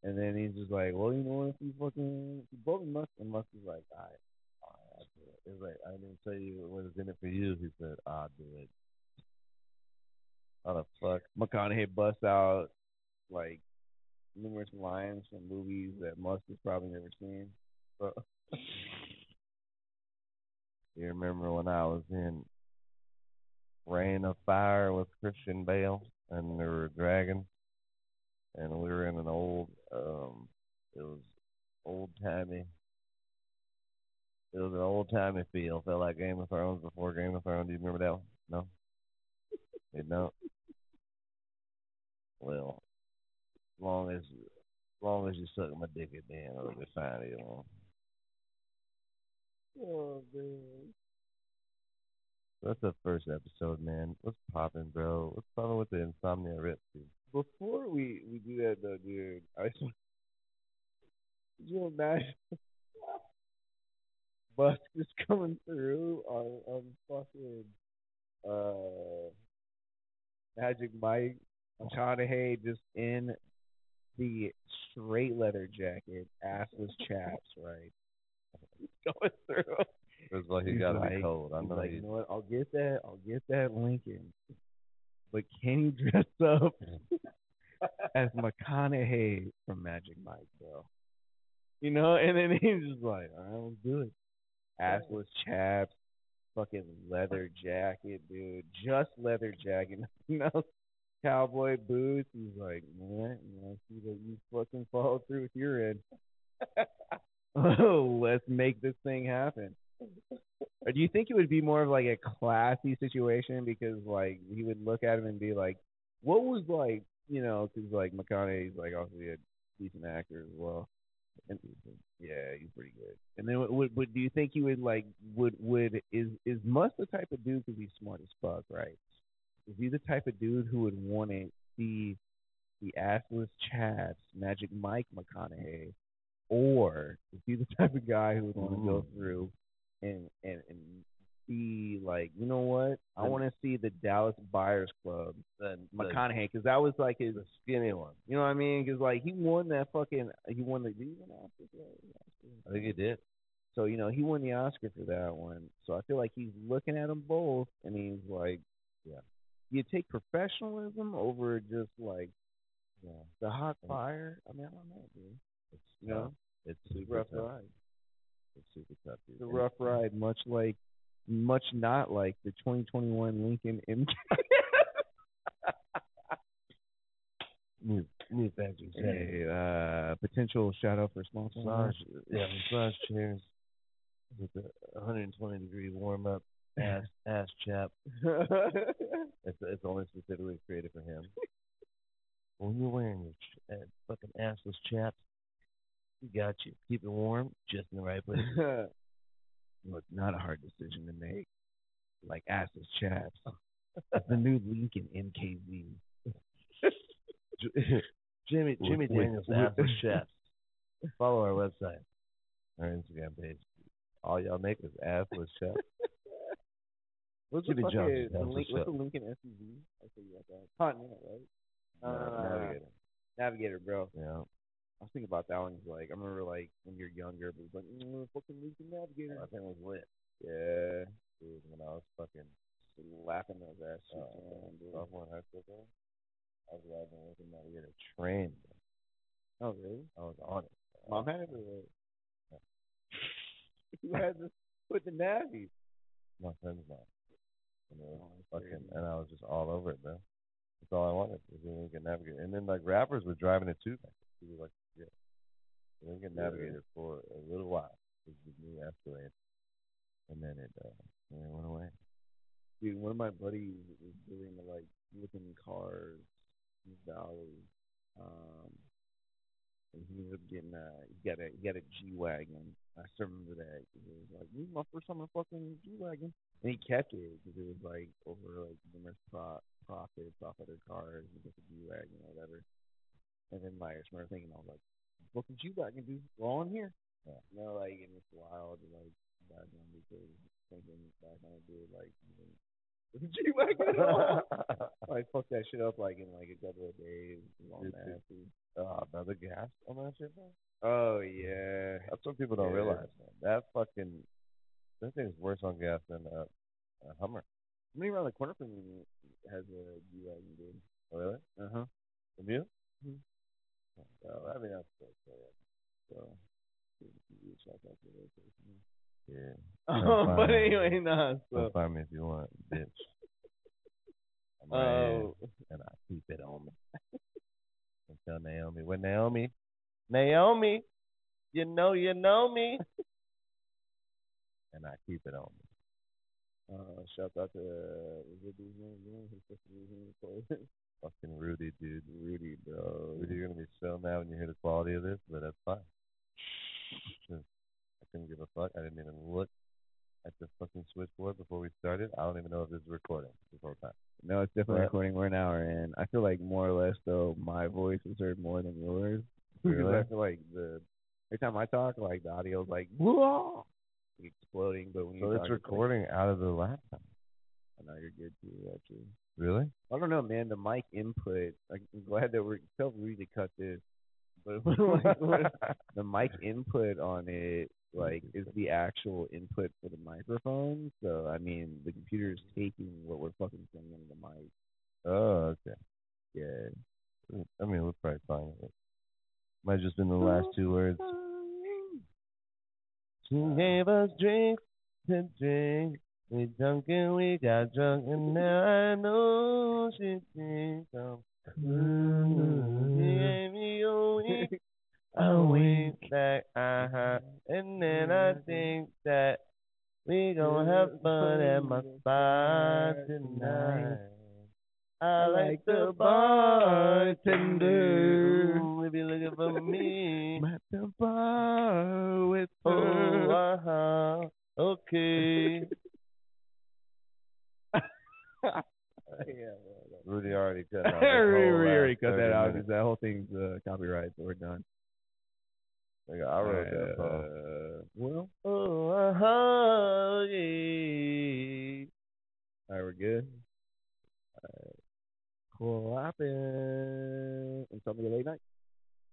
S2: and then he's just like, well, you know, if you fucking if you both Musk, and is like, all right,
S1: All right, it. It's like I didn't tell you what was in it for you. He said, "I'll do it." How the fuck?
S2: McConaughey busts out like numerous lines from movies that Musk has probably never seen.
S1: You remember when I was in Reign of Fire with Christian Bale and there were dragons and we were in an old um it was old timey it was an old timey feel. Felt like Game of Thrones before Game of Thrones. Do you remember that one? No? You don't? Well, long as long as you suck my dick at the end, it'll be fine, you know.
S2: Oh man.
S1: That's the first episode, man. What's popping, bro? What's popping with the insomnia rip, dude?
S2: Before we we do that though, dude, I just want you imagine Musk just coming through on on fucking uh Magic Mike McConaughey just in the straight leather jacket, assless chaps, right? Going through.
S1: It was like he
S2: He's
S1: gotta
S2: like-
S1: be cold. I
S2: He's
S1: know
S2: like, you know what? I'll get that. I'll get that Lincoln. But can you dress up as McConaughey from Magic Mike, bro? You know, and then he's just like, all right, let's do it. Assless chaps, fucking leather jacket, dude. Just leather jacket. You know, cowboy boots. He's like, man, know, see that you fucking follow through with your end. oh, let's make this thing happen. Or do you think it would be more of like a classy situation because like he would look at him and be like, "What was like, you know?" Because like McConaughey's like obviously a decent actor as well. And, yeah, he's pretty good. And then would, would do you think he would like would would is is Musk the type of dude because he's smart as fuck, right? Is he the type of dude who would want to see the assless chaps, Magic Mike McConaughey, or is he the type of guy who would want to go
S1: mm.
S2: through and and and be like, you know what? I want to see the Dallas Buyers Club,
S1: The, the,
S2: McConaughey, because that was like his,
S1: skinny one.
S2: you know what I mean? Because like he won that fucking, he won the, did he win the Oscar?
S1: I think he did.
S2: So you know he won the Oscar for that one. So I feel like he's looking at them both, and he's like,
S1: Yeah.
S2: You take professionalism over just like
S1: Yeah.
S2: the hot fire. I mean, I don't know, dude.
S1: It's
S2: You know,
S1: tough. It's super
S2: rough
S1: tough.
S2: ride.
S1: It's super tough, dude.
S2: It's a rough ride, much like, much not like the 2021 Lincoln MK.
S1: New new.
S2: Hey, uh, potential shout out for sponsor.
S1: Massage, yeah, massage chairs with a 120 degree warm up ass ass chap. It's it's only specifically created for him. when you're wearing your ch- uh, fucking assless chaps, we got you. Keep it warm, just in the right place.
S2: Look, not a hard decision to make. Like assless chaps. the new Lincoln MKZ.
S1: Jimmy Jimmy Daniels assless chaps. Follow our website, our Instagram page. All y'all make is assless chaps.
S2: What's the fucking,
S1: is
S2: the Link, what's the. Lincoln SUV? I think you got that. Continental, right?
S1: Uh,
S2: Uh,
S1: Navigator.
S2: Navigator, bro.
S1: Yeah.
S2: I was thinking about that one. Like, I remember like when you're younger, but it was like, mm, fucking Lincoln Navigator.
S1: I think it was lit.
S2: Yeah,
S1: Dude, when I was fucking
S2: slapping those ass
S1: uh,
S2: cheeks around, dude.
S1: sophomore in high school, bro, I was riding Lincoln Navigator train. Bro.
S2: Oh, really?
S1: I was on it.
S2: Mom had it or what? You had to put the Navy.
S1: My friend's mom. And, it was
S2: Oh,
S1: fucking, and I was just all over it, bro. That's all I wanted. Was a Lincoln Navigator. And then like rappers were driving it too. Like, people like yeah. The Lincoln
S2: Yeah.
S1: Navigator for a little while. It was the new Escalade. And then it uh and it went away.
S2: Dude, one of my buddies was doing like flipping cars in the valley. Um and he ended up getting a he got a he got a G wagon. I still remember that. It was like this is my first time in a fucking G wagon, and he kept it because it was like over like numerous pro- profits off other cars and just a G wagon or whatever. And then like I remember thinking, I was like, "Fucking G wagon, dude, we're all in here." Yeah. You know, like and it's wild, like back then because thinking back on it, dude, like with the G wagon. like fuck that shit up like in like a couple of days. It was all
S1: Dude, dude.
S2: nasty.
S1: uh, another gas on that shit, man.
S2: Oh yeah.
S1: That's what people don't
S2: Yeah.
S1: realize, man. That fucking that thing's worse on gas than a, a Hummer.
S2: Somebody around the corner from me has a G wagon, dude.
S1: Oh, really?
S2: Uh huh.
S1: From you?
S2: Mhm.
S1: Oh, I mean that's so sad.
S2: So, you check out the location.
S1: Yeah.
S2: Oh, but anyway, nah. So,
S1: find me if you want, bitch. I'm
S2: oh,
S1: and I keep it on me. and tell Naomi, when Naomi, Naomi, you know you know me, and I keep it on me.
S2: uh, shout out to uh, was it his name? You know, his sister was in the toilet.
S1: Fucking Rudy, dude.
S2: Rudy, bro.
S1: Rudy, you're gonna be so mad when you hear the quality of this, but that's fine. I couldn't give a fuck. I didn't even look at the fucking switchboard before we started. I don't even know if this is recording this whole time.
S2: No, it's definitely recording. We're an hour in. I feel like more or less though, my voice is heard more than yours. Because
S1: Really?
S2: I feel like the every time I talk, like the audio's like whoa, exploding. But when
S1: So
S2: talk,
S1: it's recording out of the laptop.
S2: I know you're good too, actually.
S1: Really?
S2: I don't know, man. The mic input. like, I'm glad that we're Rudy to cut this, but like, the mic input on it, like, is the actual input for the microphone. So I mean, the computer is taking what we're fucking saying into the mic.
S1: Oh, okay.
S2: Yeah.
S1: I mean, we're probably fine with it. Might have just been the last two words. She gave us drinks to drink. We drunk and we got drunk, and now I know she thinks I'm cool. She gave me a wink, a wink back, uh huh. And then I think that we gon' have fun at my spot tonight. I like the bartender. Ooh, If you're looking for me,
S2: I'm at the bar with
S1: oh,
S2: her.
S1: uh huh. Okay.
S2: yeah,
S1: Rudy already cut out. this
S2: already cut that out because that whole thing's uh, copyright, so we're done.
S1: Nigga, I wrote that song.
S2: Uh, well,
S1: Oh, uh huh. Yeah.
S2: all right, we're good. All right. Cool. Happen. And tell me a late night.